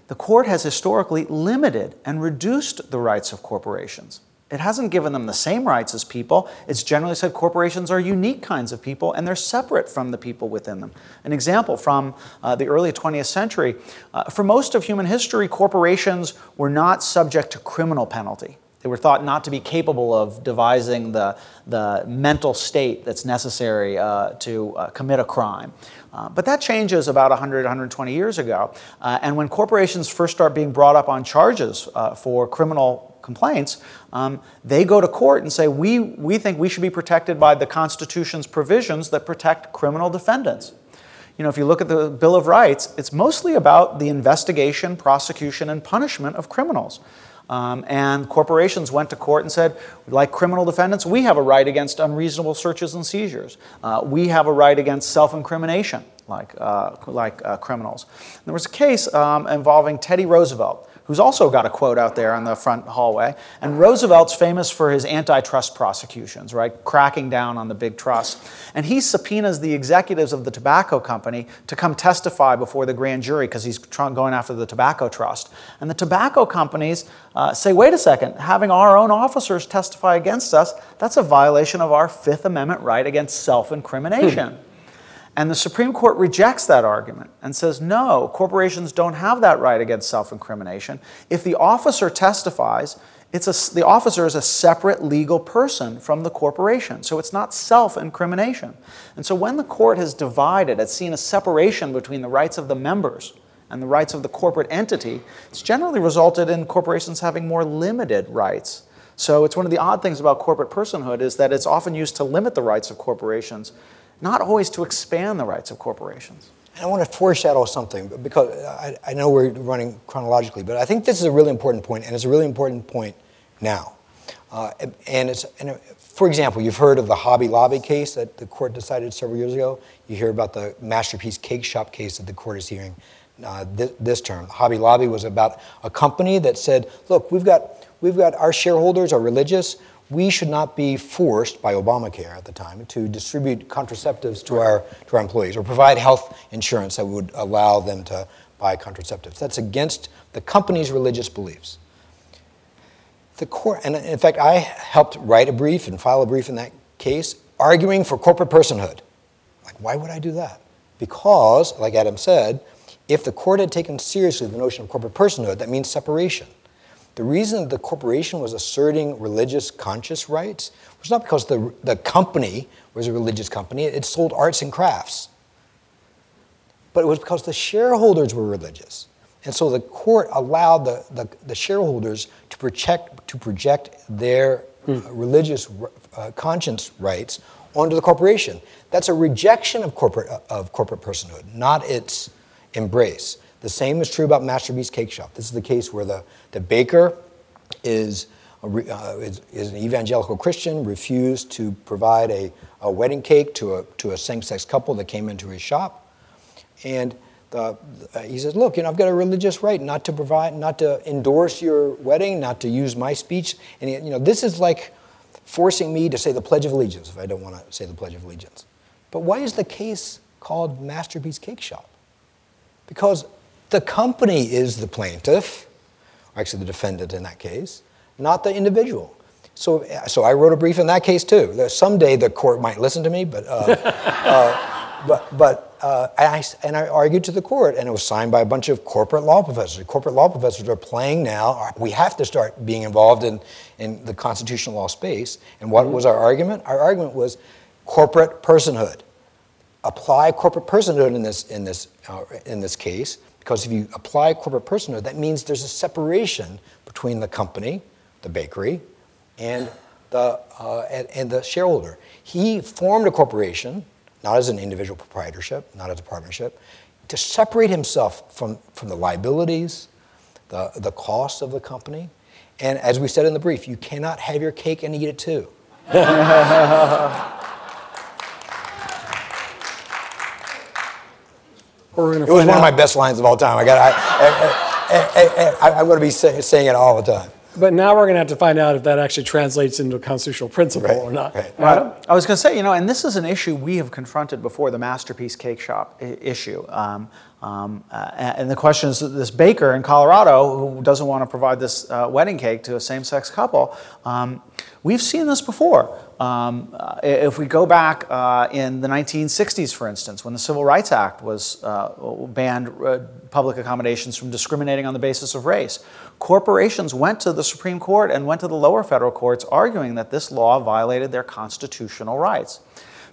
the court has historically limited and reduced the rights of corporations. It hasn't given them the same rights as people. It's generally said corporations are unique kinds of people and they're separate from the people within them. An example from uh, the early 20th century uh, for most of human history, corporations were not subject to criminal penalty. They were thought not to be capable of devising the, the mental state that's necessary uh, to uh, commit a crime. Uh, but that changes about 100, 120 years ago. Uh, and when corporations first start being brought up on charges uh, for criminal complaints, um, they go to court and say, we, we think we should be protected by the Constitution's provisions that protect criminal defendants. You know, if you look at the Bill of Rights, it's mostly about the investigation, prosecution, and punishment of criminals. Um, and corporations went to court and said, like criminal defendants, we have a right against unreasonable searches and seizures. Uh, we have a right against self incrimination, like, uh, like uh, criminals. There was a case um, involving Teddy Roosevelt who's also got a quote out there on the front hallway. And Roosevelt's famous for his antitrust prosecutions, right? Cracking down on the big trust. And he subpoenas the executives of the tobacco company to come testify before the grand jury because he's going after the tobacco trust. And the tobacco companies uh, say, wait a second, having our own officers testify against us, that's a violation of our Fifth Amendment right against self incrimination. And the Supreme Court rejects that argument and says, no, corporations don't have that right against self incrimination. If the officer testifies, it's a, the officer is a separate legal person from the corporation, so it's not self incrimination. And so when the court has divided, it's seen a separation between the rights of the members and the rights of the corporate entity, it's generally resulted in corporations having more limited rights. So it's one of the odd things about corporate personhood is that it's often used to limit the rights of corporations not always to expand the rights of corporations. And I want to foreshadow something because I, I, know we're running chronologically, but I think this is a really important point, and it's a really important point now. Uh, and it's, and for example, you've heard of the Hobby Lobby case that the court decided several years ago. You hear about the Masterpiece Cake Shop case that the court is hearing uh, this, this term. Hobby Lobby was about a company that said, look, we've got, we've got our shareholders are religious we should not be forced by Obamacare at the time to distribute contraceptives to our, to our employees or provide health insurance that would allow them to buy contraceptives. That's against the company's religious beliefs. The court, and in fact, I helped write a brief and file a brief in that case arguing for corporate personhood. Like, why would I do that? Because, like Adam said, if the court had taken seriously the notion of corporate personhood, that means separation. The reason the corporation was asserting religious conscious rights was not because the, the company was a religious company, it sold arts and crafts. But it was because the shareholders were religious. And so the court allowed the, the, the shareholders to project, to project their uh, religious uh, conscience rights onto the corporation. That's a rejection of corporate, of corporate personhood, not its embrace. The same is true about Masterpiece Cake Shop. This is the case where the, the baker is, uh, is, is, an evangelical Christian, refused to provide a, a wedding cake to a, to a same sex couple that came into his shop. And the, he says, Look, you know, I've got a religious right not to provide, not to endorse your wedding, not to use my speech. And, you know, this is like forcing me to say the Pledge of Allegiance if I don't want to say the Pledge of Allegiance. But why is the case called Masterpiece Cake Shop? Because the company is the plaintiff, or actually the defendant in that case, not the individual. So, so I wrote a brief in that case too. Someday the court might listen to me, but, uh, uh, but, but uh, and, I, and I argued to the court, and it was signed by a bunch of corporate law professors. Corporate law professors are playing now. We have to start being involved in, in the constitutional law space. And what was our argument? Our argument was corporate personhood. Apply corporate personhood in this, in this, uh, in this case because if you apply corporate personhood, that means there's a separation between the company, the bakery, and the, uh, and, and the shareholder. He formed a corporation, not as an individual proprietorship, not as a partnership, to separate himself from, from the liabilities, the, the costs of the company. And as we said in the brief, you cannot have your cake and eat it too. it was one out. of my best lines of all time. I got. I, am going to be say, saying it all the time. But now we're going to have to find out if that actually translates into a constitutional principle right, or not. Right. Uh, I was going to say, you know, and this is an issue we have confronted before the Masterpiece Cake Shop I- issue. Um, Um, uh, and the question is this baker in Colorado who doesn't want to provide this uh, wedding cake to a same sex couple, um, we've seen this before. Um, uh, if we go back uh, in the 1960s, for instance, when the Civil Rights Act was uh, banned uh, public accommodations from discriminating on the basis of race, corporations went to the Supreme Court and went to the lower federal courts arguing that this law violated their constitutional rights.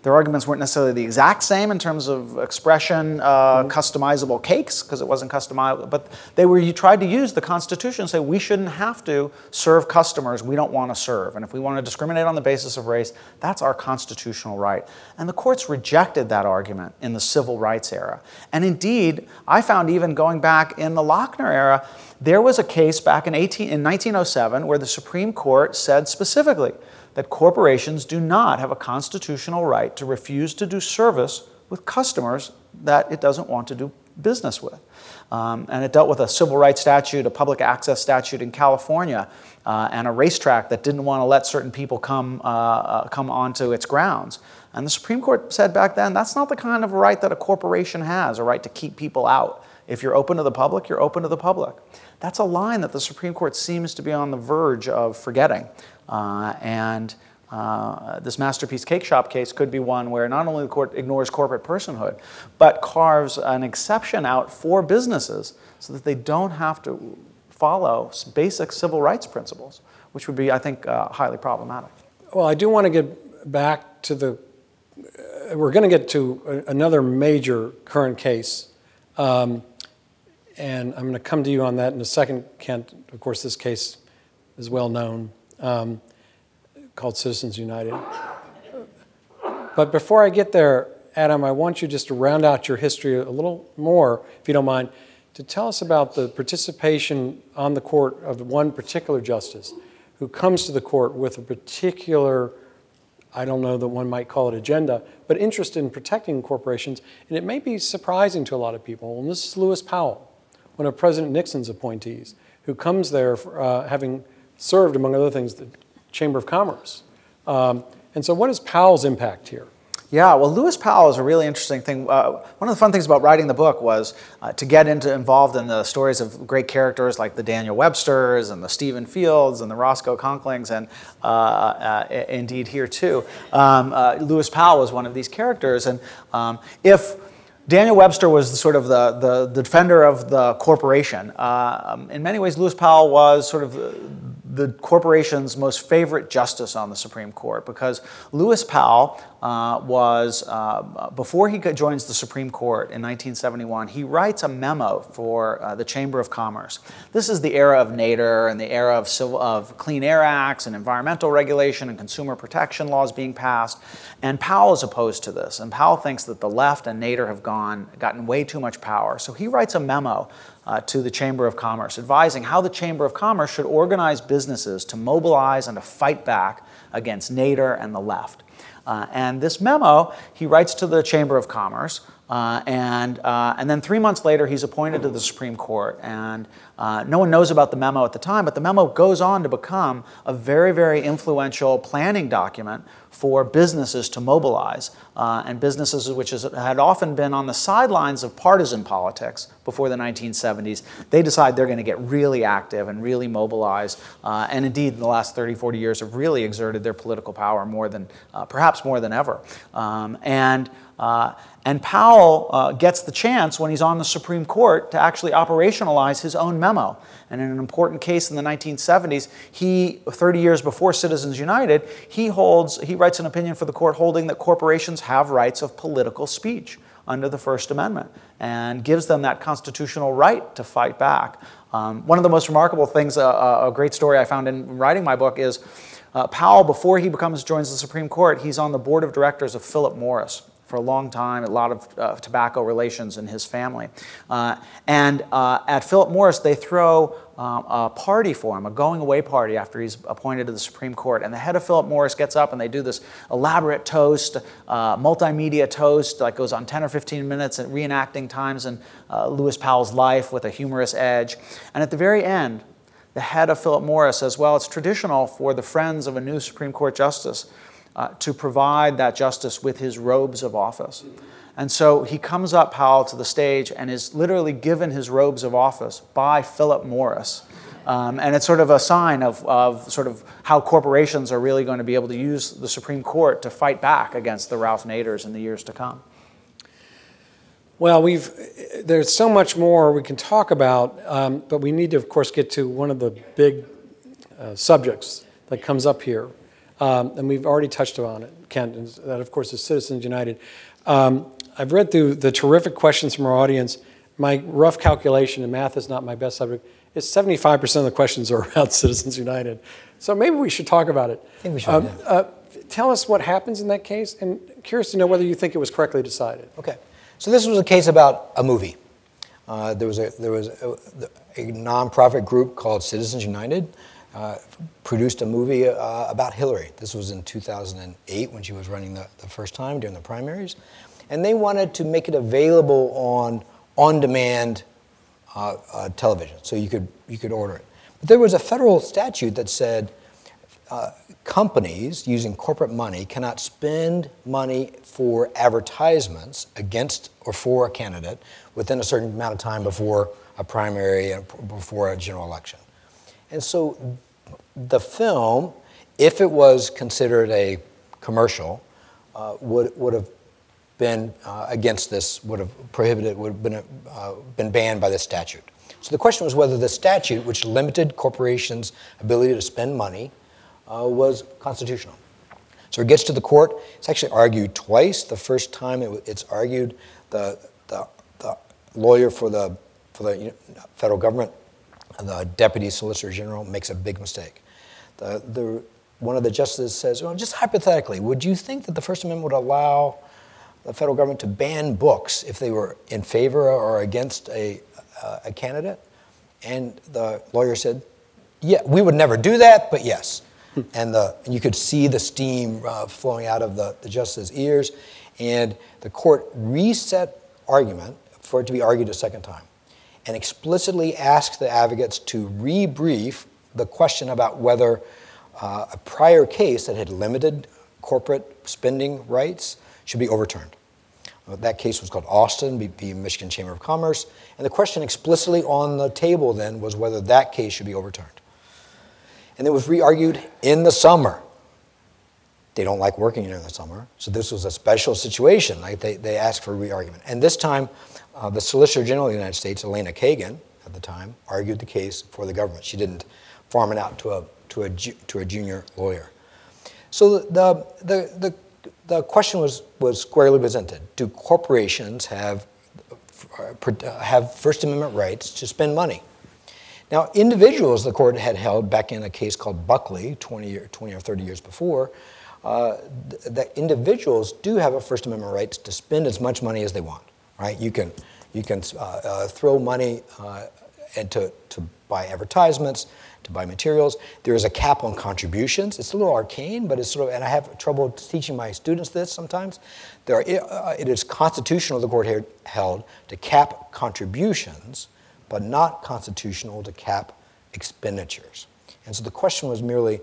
Their arguments weren't necessarily the exact same in terms of expression, uh, mm-hmm. customizable cakes, because it wasn't customizable, but they were, you tried to use the Constitution and say, we shouldn't have to serve customers we don't want to serve. And if we want to discriminate on the basis of race, that's our constitutional right. And the courts rejected that argument in the civil rights era. And indeed, I found even going back in the Lochner era, there was a case back in, 18, in 1907 where the Supreme Court said specifically, that corporations do not have a constitutional right to refuse to do service with customers that it doesn't want to do business with. Um, and it dealt with a civil rights statute, a public access statute in California, uh, and a racetrack that didn't want to let certain people come, uh, uh, come onto its grounds. And the Supreme Court said back then that's not the kind of right that a corporation has, a right to keep people out. If you're open to the public, you're open to the public. That's a line that the Supreme Court seems to be on the verge of forgetting. Uh, and uh, this masterpiece cake shop case could be one where not only the court ignores corporate personhood, but carves an exception out for businesses so that they don't have to follow basic civil rights principles, which would be, I think, uh, highly problematic. Well, I do want to get back to the. Uh, we're going to get to a, another major current case. Um, and I'm going to come to you on that in a second, Kent. Of course, this case is well known um, called Citizens United. But before I get there, Adam, I want you just to round out your history a little more, if you don't mind, to tell us about the participation on the court of one particular justice who comes to the court with a particular, I don't know that one might call it agenda, but interest in protecting corporations. And it may be surprising to a lot of people. And this is Lewis Powell, one of President Nixon's appointees, who comes there for, uh, having served, among other things, the Chamber of Commerce. Um, and so, what is Powell's impact here? Yeah, well, Lewis Powell is a really interesting thing. Uh, one of the fun things about writing the book was uh, to get into involved in the stories of great characters like the Daniel Websters and the Stephen Fields and the Roscoe Conklings, and uh, uh indeed here too. Um, uh, Lewis Powell was one of these characters, and um, if Daniel Webster was sort of the, the, the, defender of the corporation. Uh, um, in many ways, Lewis Powell was sort of the corporation's most favorite justice on the Supreme Court because Lewis Powell uh, was, uh, before he joins the Supreme Court in 1971, he writes a memo for uh, the Chamber of Commerce. This is the era of Nader and the era of, civil, of Clean Air Acts and environmental regulation and consumer protection laws being passed. And Powell is opposed to this. And Powell thinks that the left and Nader have gone, gotten way too much power. So he writes a memo uh, to the Chamber of Commerce, advising how the Chamber of Commerce should organize businesses to mobilize and to fight back against Nader and the left. Uh, and this memo, he writes to the Chamber of Commerce, uh, and, uh, and then three months later, he's appointed to the Supreme Court. And uh, no one knows about the memo at the time, but the memo goes on to become a very, very influential planning document for businesses to mobilize, uh, and businesses which is, had often been on the sidelines of partisan politics before the 1970s, they decide they're going to get really active and really mobilize, uh, and indeed, in the last 30, 40 years, have really exerted their political power more than, uh, perhaps more than ever. Um, and uh, and Powell uh, gets the chance when he's on the Supreme Court to actually operationalize his own memo. And in an important case in the 1970s, he, 30 years before Citizens United, he holds, he writes an opinion for the court holding that corporations have rights of political speech under the First Amendment and gives them that constitutional right to fight back. Um, one of the most remarkable things, uh, a great story I found in writing my book is uh, Powell, before he becomes joins the Supreme Court, he's on the board of directors of Philip Morris for a long time, a lot of uh, tobacco relations in his family. Uh, and uh, at Philip Morris, they throw um, a party for him, a going away party after he's appointed to the Supreme Court. And the head of Philip Morris gets up and they do this elaborate toast, uh, multimedia toast that goes on 10 or 15 minutes, and reenacting times in uh, Lewis Powell's life with a humorous edge. And at the very end, the head of Philip Morris says, Well, it's traditional for the friends of a new Supreme Court justice uh, to provide that justice with his robes of office. And so he comes up, Powell, to the stage and is literally given his robes of office by Philip Morris. Um, and it's sort of a sign of, of sort of how corporations are really going to be able to use the Supreme Court to fight back against the Ralph Naders in the years to come. Well, we've there's so much more we can talk about, um, but we need to, of course, get to one of the big uh, subjects that comes up here, um, and we've already touched on it, Kent. And that, of course, is Citizens United. Um, I've read through the terrific questions from our audience. My rough calculation, and math is not my best subject, is 75% of the questions are about Citizens United. So maybe we should talk about it. I think we should. Um, yeah. uh, tell us what happens in that case, and curious to know whether you think it was correctly decided. Okay. So this was a case about a movie. Uh, there was a there was a, a, nonprofit group called Citizens United uh, produced a movie uh, about Hillary. This was in 2008 when she was running the, the first time during the primaries, and they wanted to make it available on on-demand uh, uh, television, so you could you could order it. But there was a federal statute that said uh, companies using corporate money cannot spend money for advertisements against or for a candidate within a certain amount of time before a primary and before a general election. And so the film, if it was considered a commercial, uh, would, would have been uh, against this, would have prohibited, would have been, uh, been banned by this statute. So the question was whether the statute, which limited corporations' ability to spend money, uh, was constitutional. So it gets to the court. It's actually argued twice. The first time it, it's argued, the, the, the, lawyer for the, for the federal government, the deputy solicitor general, makes a big mistake. The, the, one of the justices says, well, just hypothetically, would you think that the First Amendment would allow the federal government to ban books if they were in favor or against a, uh, a candidate? And the lawyer said, yeah, we would never do that, but yes and, the, and you could see the steam uh, flowing out of the, the justice's ears. And the court reset argument for it to be argued a second time and explicitly asked the advocates to rebrief the question about whether uh, a prior case that had limited corporate spending rights should be overturned. Uh, that case was called Austin the Michigan Chamber of Commerce, and the question explicitly on the table then was whether that case should be overturned and it was re-argued in the summer. They don't like working in the summer, so this was a special situation. Like they, they asked for re-argument. And this time, uh, the Solicitor General of the United States, Elena Kagan, at the time, argued the case for the government. She didn't farm it out to a, to a, to a junior lawyer. So the, the, the, the question was, was squarely presented. Do corporations have, uh, have First Amendment rights to spend money? Now, individuals, the court had held back in a case called Buckley 20 or, 20 or 30 years before, uh, that individuals do have a First Amendment right to spend as much money as they want, right? You can, you can uh, uh, throw money uh, and to, to buy advertisements, to buy materials. There is a cap on contributions. It's a little arcane, but it's sort of, and I have trouble teaching my students this sometimes. There are, uh, it is constitutional, the court held, to cap contributions but not constitutional to cap expenditures. And so the question was merely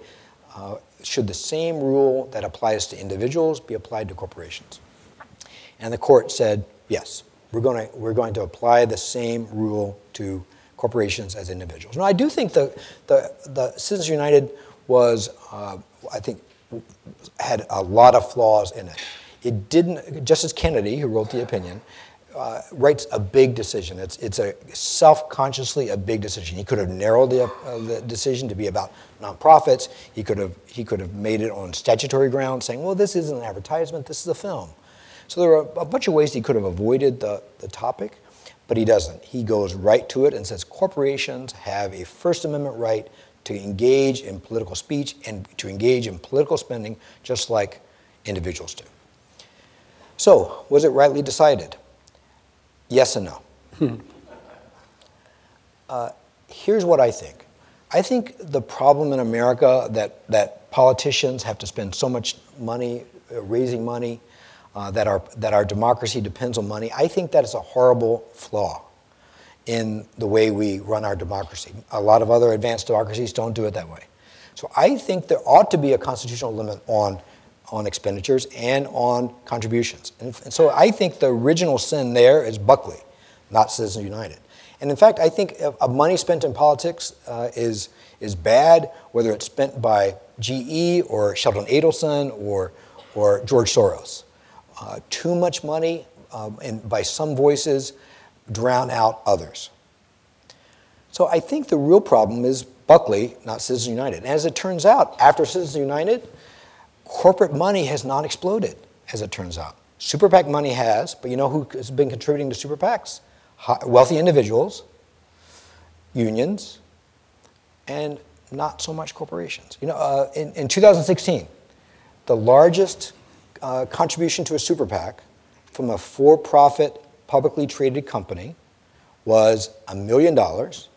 uh, should the same rule that applies to individuals be applied to corporations? And the court said, yes, we're going to, we're going to apply the same rule to corporations as individuals. Now, I do think the, the, the Citizens United was, uh, I think, had a lot of flaws in it. It didn't, Justice Kennedy, who wrote the opinion, uh, writes a big decision. It's, it's a self-consciously a big decision. He could have narrowed the, uh, the decision to be about nonprofits. He could have he could have made it on statutory grounds, saying, "Well, this isn't an advertisement. This is a film." So there are a bunch of ways he could have avoided the, the topic, but he doesn't. He goes right to it and says corporations have a First Amendment right to engage in political speech and to engage in political spending just like individuals do. So, was it rightly decided? Yes and no. Hmm. Uh, here's what I think. I think the problem in America that, that politicians have to spend so much money uh, raising money, uh, that, our, that our democracy depends on money, I think that is a horrible flaw in the way we run our democracy. A lot of other advanced democracies don't do it that way. So I think there ought to be a constitutional limit on on expenditures and on contributions. And, and so I think the original sin there is Buckley, not Citizens United. And in fact, I think a money spent in politics uh, is, is bad, whether it's spent by GE or Sheldon Adelson or, or George Soros. Uh, too much money, um, and by some voices, drown out others. So I think the real problem is Buckley, not Citizens United. And as it turns out, after Citizens United, corporate money has not exploded, as it turns out. Super PAC money has, but you know who has been contributing to super PACs? Wealthy individuals, unions, and not so much corporations. You know, uh, in, in 2016, the largest uh, contribution to a super PAC from a for profit, publicly traded company was a million dollars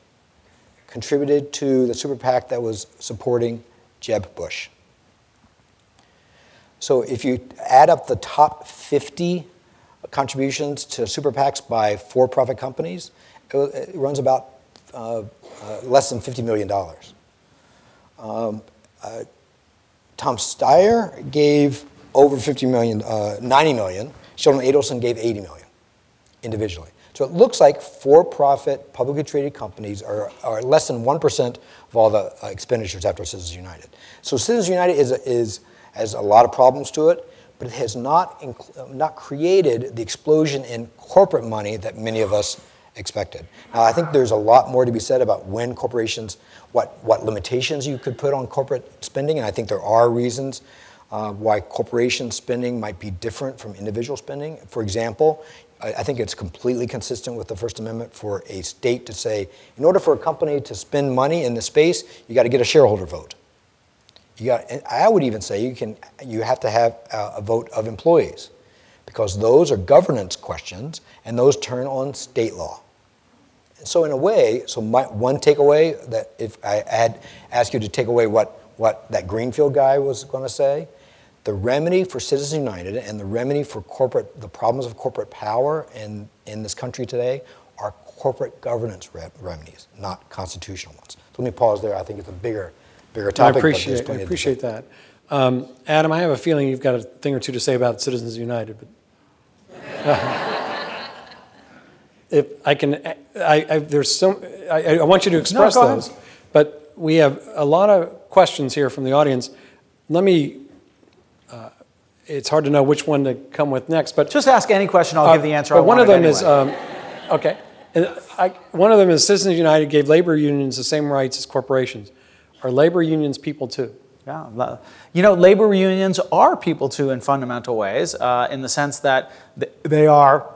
contributed to the super PAC that was supporting Jeb Bush. So if you add up the top 50 contributions to super PACs by for profit companies, it, runs about uh, uh, less than $50 million. Um, uh, Tom Steyer gave over 50 million, uh, 90 million. Sheldon Adelson gave 80 million individually. So it looks like for-profit, publicly traded companies are, are less than 1% of all the uh, expenditures after Citizens United. So Citizens United is, is, has a lot of problems to it, but it has not, inc- not created the explosion in corporate money that many of us expected. Now, I think there's a lot more to be said about when corporations, what, what limitations you could put on corporate spending, and I think there are reasons uh, why corporation spending might be different from individual spending. For example, I think it's completely consistent with the First Amendment for a state to say, in order for a company to spend money in the space, you got to get a shareholder vote. You got, I would even say you can, you have to have a vote of employees, because those are governance questions, and those turn on state law. So in a way, so my, one takeaway that if I had asked you to take away what, what that Greenfield guy was going to say, the remedy for Citizens United and the remedy for corporate, the problems of corporate power in, in this country today are corporate governance re- remedies, not constitutional ones. So let me pause there. I think it's a bigger, bigger topic. I appreciate, I appreciate that. Um, Adam, I have a feeling you've got a thing or two to say about Citizens United, but uh, if I can, I, I there's so I, I, want you to express no, those, but we have a lot of questions here from the audience. Let me it's hard to know which one to come with next. But just ask any question. I'll uh, give the answer. But one of them anyway. is um, okay. I, one of them is Citizens United gave labor unions the same rights as corporations. Are labor unions people too? Yeah, you know, labor unions are people too in fundamental ways, uh, in the sense that they are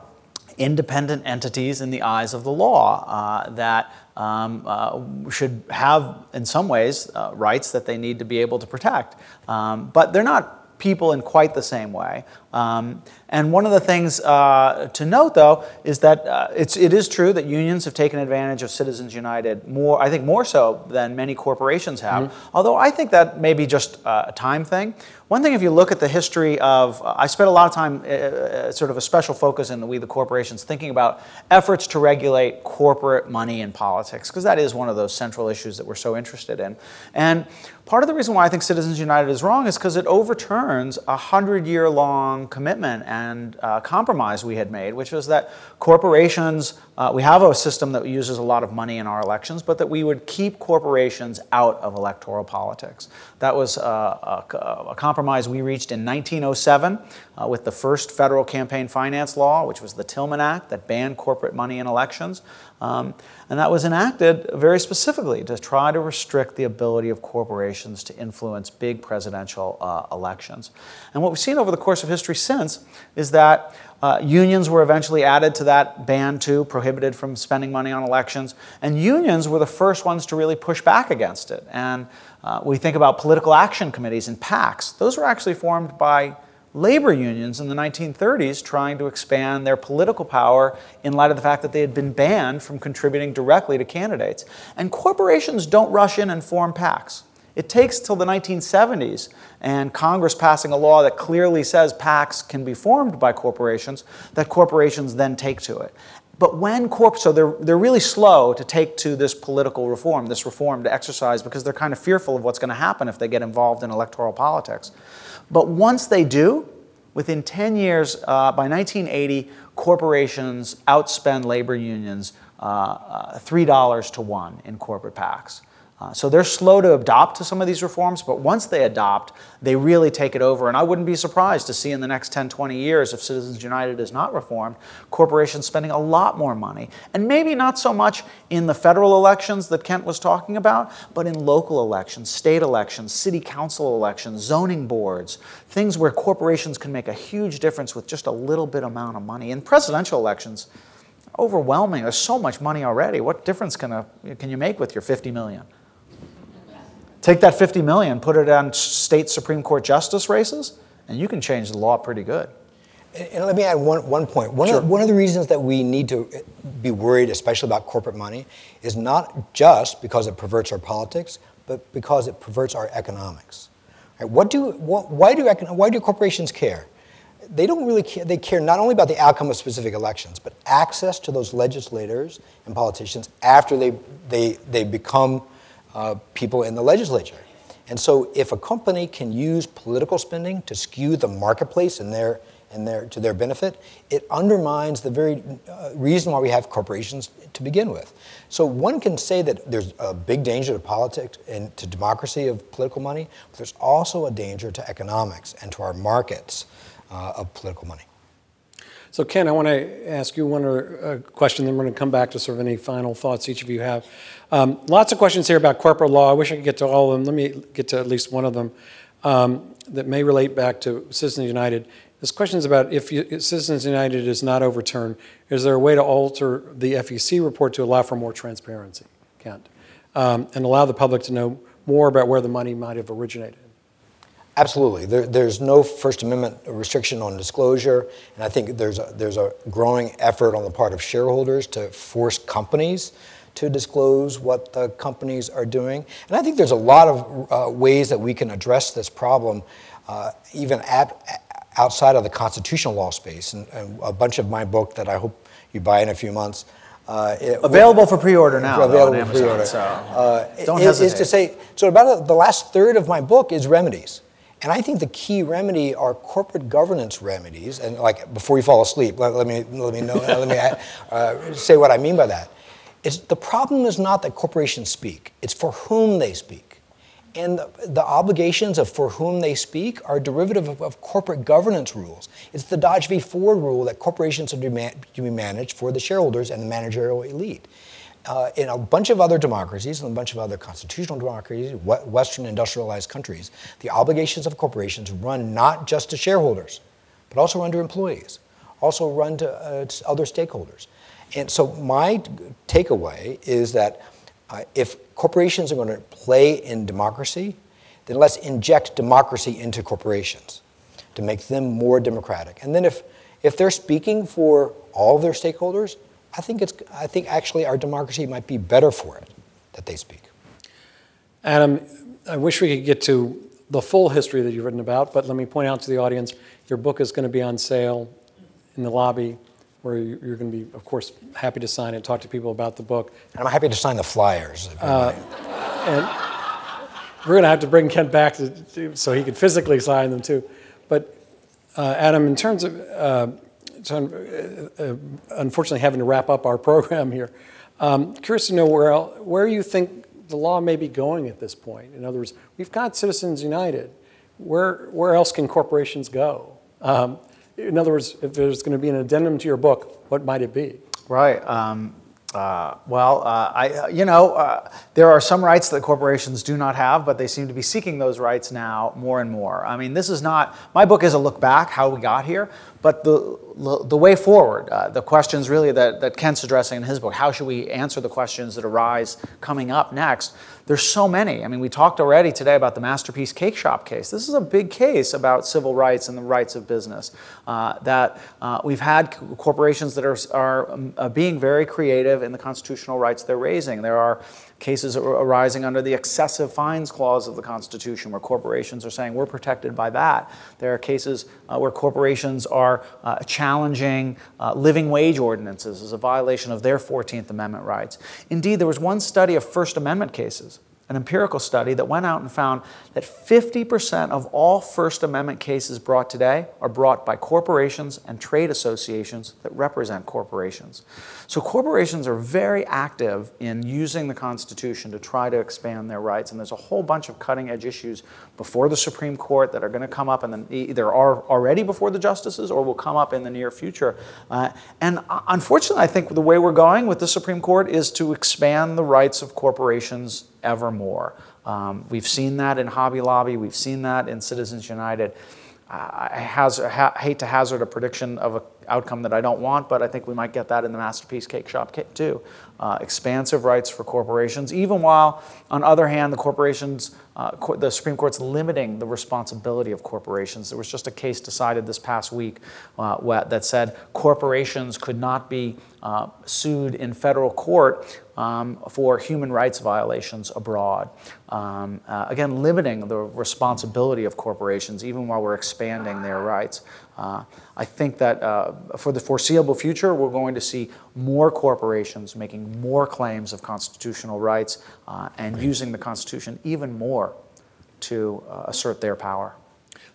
independent entities in the eyes of the law uh, that um, uh, should have, in some ways, uh, rights that they need to be able to protect. Um, but they're not people in quite the same way. Um, and one of the things uh, to note, though, is that uh, it's, it is true that unions have taken advantage of Citizens United more, I think more so than many corporations have. Mm-hmm. Although I think that may be just uh, a time thing. One thing, if you look at the history of, uh, I spent a lot of time, uh, uh, sort of a special focus in the We the Corporations, thinking about efforts to regulate corporate money in politics, because that is one of those central issues that we're so interested in. And part of the reason why I think Citizens United is wrong is because it overturns a hundred year long commitment and uh, compromise we had made, which was that corporations, uh, we have a system that uses a lot of money in our elections, but that we would keep corporations out of electoral politics. That was uh, a, a, compromise we reached in 1907 uh, with the first federal campaign finance law, which was the Tillman Act that banned corporate money in elections. Um, and that was enacted very specifically to try to restrict the ability of corporations to influence big presidential uh, elections. And what we've seen over the course of history since is that uh, unions were eventually added to that ban too, prohibited from spending money on elections. And unions were the first ones to really push back against it. And uh, we think about political action committees and PACs. Those were actually formed by labor unions in the 1930s trying to expand their political power in light of the fact that they had been banned from contributing directly to candidates. And corporations don't rush in and form PACs. It takes till the 1970s and Congress passing a law that clearly says PACs can be formed by corporations that corporations then take to it. but when corp, so they're, they're really slow to take to this political reform, this reform to exercise, because they're kind of fearful of what's going to happen if they get involved in electoral politics. But once they do, within 10 years, uh, by 1980, corporations outspend labor unions uh, uh, $3 to 1 in corporate PACs. Uh, so they're slow to adopt to some of these reforms, but once they adopt, they really take it over. And I wouldn't be surprised to see in the next 10, 20 years, if Citizens United is not reformed, corporations spending a lot more money. And maybe not so much in the federal elections that Kent was talking about, but in local elections, state elections, city council elections, zoning boards, things where corporations can make a huge difference with just a little bit amount of money. In presidential elections, overwhelming. There's so much money already. What difference can, a, can you make with your 50 million? Take that 50 million, put it on state Supreme Court justice races, and you can change the law pretty good. And let me add one, one point. One, sure. of, one of the reasons that we need to eh, be worried, especially about corporate money, is not just because it perverts our politics, but because it perverts our economics. Right? What do, what, why, do, why do corporations care? They don't really care. They care not only about the outcome of specific elections, but access to those legislators and politicians after they, they, they become uh, people in the legislature. And so, if a company can use political spending to skew the marketplace in their, in their, to their benefit, it undermines the very uh, reason why we have corporations to begin with. So, one can say that there's a big danger to politics and to democracy of political money, but there's also a danger to economics and to our markets uh, of political money. So, Ken, I want to ask you one uh, question, then we're going to come back to sort of any final thoughts each of you have. Um, lots of questions here about corporate law. I wish I could get to all of them. Let me get to at least one of them um, that may relate back to Citizens United. This question is about if, you, if Citizens United is not overturned, is there a way to alter the FEC report to allow for more transparency, Kent, um, and allow the public to know more about where the money might have originated? Absolutely. There, there's no First Amendment restriction on disclosure, and I think there's a, there's a growing effort on the part of shareholders to force companies to disclose what the companies are doing. And I think there's a lot of uh, ways that we can address this problem, uh, even at, outside of the constitutional law space. And, and, a bunch of my book that I hope you buy in a few months. Uh, available for pre-order now. Available for pre-order. So uh, don't hesitate. Is to say so. About the last third of my book is remedies. And I think the key remedy are corporate governance remedies. And like before you fall asleep, let, let me let me know, let me uh, say what I mean by that. It's, the problem is not that corporations speak; it's for whom they speak. And the, the obligations of for whom they speak are derivative of, of, corporate governance rules. It's the Dodge v. Ford rule that corporations are to, be managed for the shareholders and the managerial elite uh, in a bunch of other democracies and a bunch of other constitutional democracies, Western industrialized countries, the obligations of corporations run not just to shareholders, but also run to employees, also run to, uh, to other stakeholders. And so my takeaway is that uh, if corporations are going to play in democracy, then let's inject democracy into corporations to make them more democratic. And then if, if they're speaking for all of their stakeholders, I think, it's, I think actually our democracy might be better for it that they speak. Adam, I wish we could get to the full history that you've written about, but let me point out to the audience your book is going to be on sale in the lobby where you're going to be, of course, happy to sign it, talk to people about the book. And I'm happy to sign the flyers. Uh, and we're going to have to bring Kent back to, to, so he can physically sign them too. But uh, Adam, in terms of uh, uh, uh, unfortunately having to wrap up our program here. Um, curious to know where, where you think the law may be going at this point. In other words, we've got Citizens United. Where, where else can corporations go? Um, in other words, if there's going to be an addendum to your book, what might it be? Right. Um, uh, well, uh, I, you know, uh, there are some rights that corporations do not have, but they seem to be seeking those rights now more and more. I mean, this is not, my book is a look back, how we got here, but the, the way forward, uh, the questions really that, that Kent's addressing in his book, how should we answer the questions that arise coming up next? There's so many. I mean, we talked already today about the Masterpiece Cake Shop case. This is a big case about civil rights and the rights of business. Uh, that uh, we've had corporations that are, are um, uh, being very creative in the constitutional rights they're raising. There are cases arising under the excessive fines clause of the Constitution, where corporations are saying we're protected by that. There are cases uh, where corporations are uh, challenging uh, living wage ordinances as a violation of their 14th Amendment rights. Indeed, there was one study of First Amendment cases an empirical study that went out and found that 50% of all First Amendment cases brought today are brought by corporations and trade associations that represent corporations. So corporations are very active in using the Constitution to try to expand their rights, and there's a whole bunch of cutting edge issues before the Supreme Court that are going to come up and either are already before the justices or will come up in the near future. Uh, and uh, unfortunately, I think the way we're going with the Supreme Court is to expand the rights of corporations ever more. Um, we've seen that in Hobby Lobby, we've seen that in Citizens United. Uh, I, ha, hate to hazard a prediction of an outcome that I don't want, but I think we might get that in the Masterpiece Cakeshop too. Uh, expansive rights for corporations, even while, on other hand, the corporations, uh, the Supreme Court's limiting the responsibility of corporations. There was just a case decided this past week uh, that said corporations could not be uh, sued in federal court um, for human rights violations abroad. Um, uh, again, limiting the responsibility of corporations even while we're expanding their rights. Uh, I think that uh, for the foreseeable future, we're going to see more corporations making more claims of constitutional rights uh, and using the Constitution even more to uh, assert their power.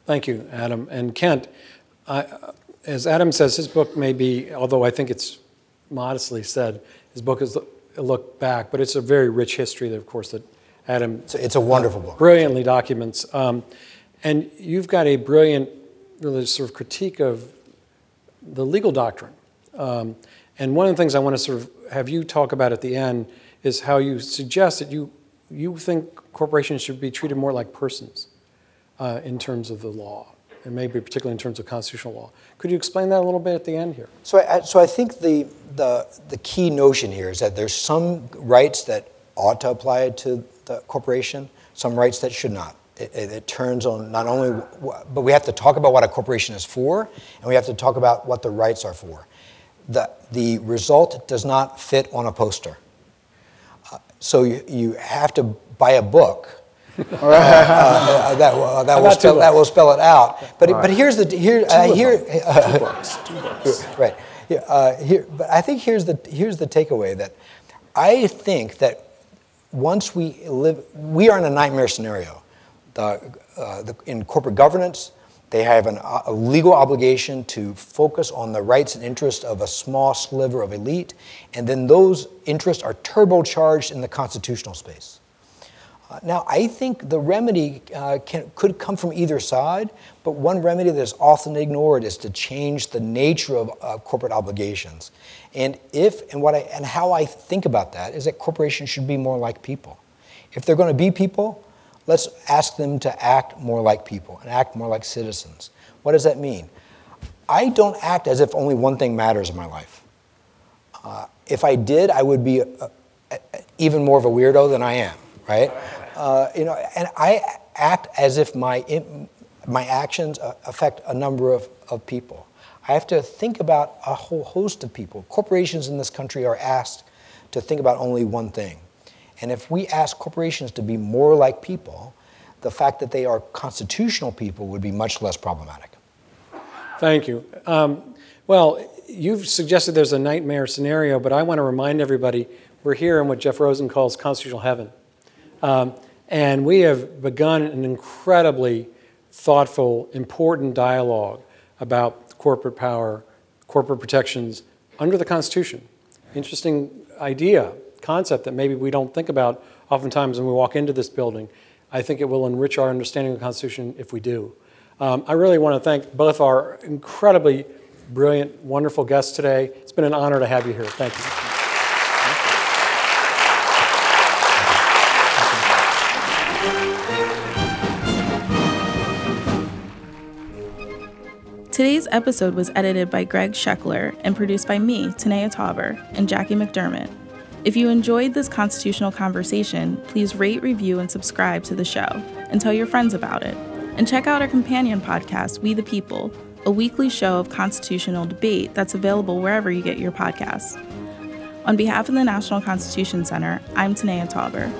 Thank you, Adam. And Kent, as Adam says, his book may be, although I think it's modestly said, his book is a look back, but it's a very rich history, that, of course, that Adam. It's a, it's a wonderful book. Brilliantly documents. Um, and you've got a brilliant really sort of critique of the legal doctrine. Um, and one of the things I want to sort of have you talk about at the end is how you suggest that you, you think corporations should be treated more like persons uh, in terms of the law, and maybe particularly in terms of constitutional law. Could you explain that a little bit at the end here? So I, so I think the, the, the key notion here is that there's some rights that ought to apply to the corporation, some rights that should not. It, it, it, turns on not only, but we have to talk about what a corporation is for, and we have to talk about what the rights are for. The, the result does not fit on a poster. Uh, so you, you have to buy a book. uh, uh, that, uh, that, will spell, that will spell it out. But, right. but here's the here uh, here two books. Two books. right. Yeah, uh, here, but I think here's the here's the takeaway that I think that once we live, we are in a nightmare scenario the, uh, the, in corporate governance, they have an, a legal obligation to focus on the rights and interests of a small sliver of elite, and then those interests are turbocharged in the constitutional space. Uh, now, I think the remedy uh, can, could come from either side, but one remedy that is often ignored is to change the nature of uh, corporate obligations. And if and what I, and how I think about that is that corporations should be more like people. If they're going to be people, Let's ask them to act more like people and act more like citizens. What does that mean? I don't act as if only one thing matters in my life. Uh, if I did, I would be a, a, even more of a weirdo than I am, right? Uh, you know, and I act as if my, my actions uh, affect a number of, of people. I have to think about a whole host of people. Corporations in this country are asked to think about only one thing. And if we ask corporations to be more like people, the fact that they are constitutional people would be much less problematic. Thank you. Um, well, you've suggested there's a nightmare scenario, but I want to remind everybody we're here in what Jeff Rosen calls constitutional heaven. Um, and we have begun an incredibly thoughtful, important dialogue about corporate power, corporate protections under the Constitution. Interesting idea concept that maybe we don't think about oftentimes when we walk into this building. I think it will enrich our understanding of the Constitution if we do. Um, I really want to thank both our incredibly brilliant, wonderful guests today. It's been an honor to have you here. Thank you. Today's episode was edited by Greg Scheckler and produced by me, Tanaya Tauber, and Jackie McDermott. If you enjoyed this constitutional conversation, please rate, review, and subscribe to the show and tell your friends about it. And check out our companion podcast, We the People, a weekly show of constitutional debate that's available wherever you get your podcasts. On behalf of the National Constitution Center, I'm Tanaya Tauber.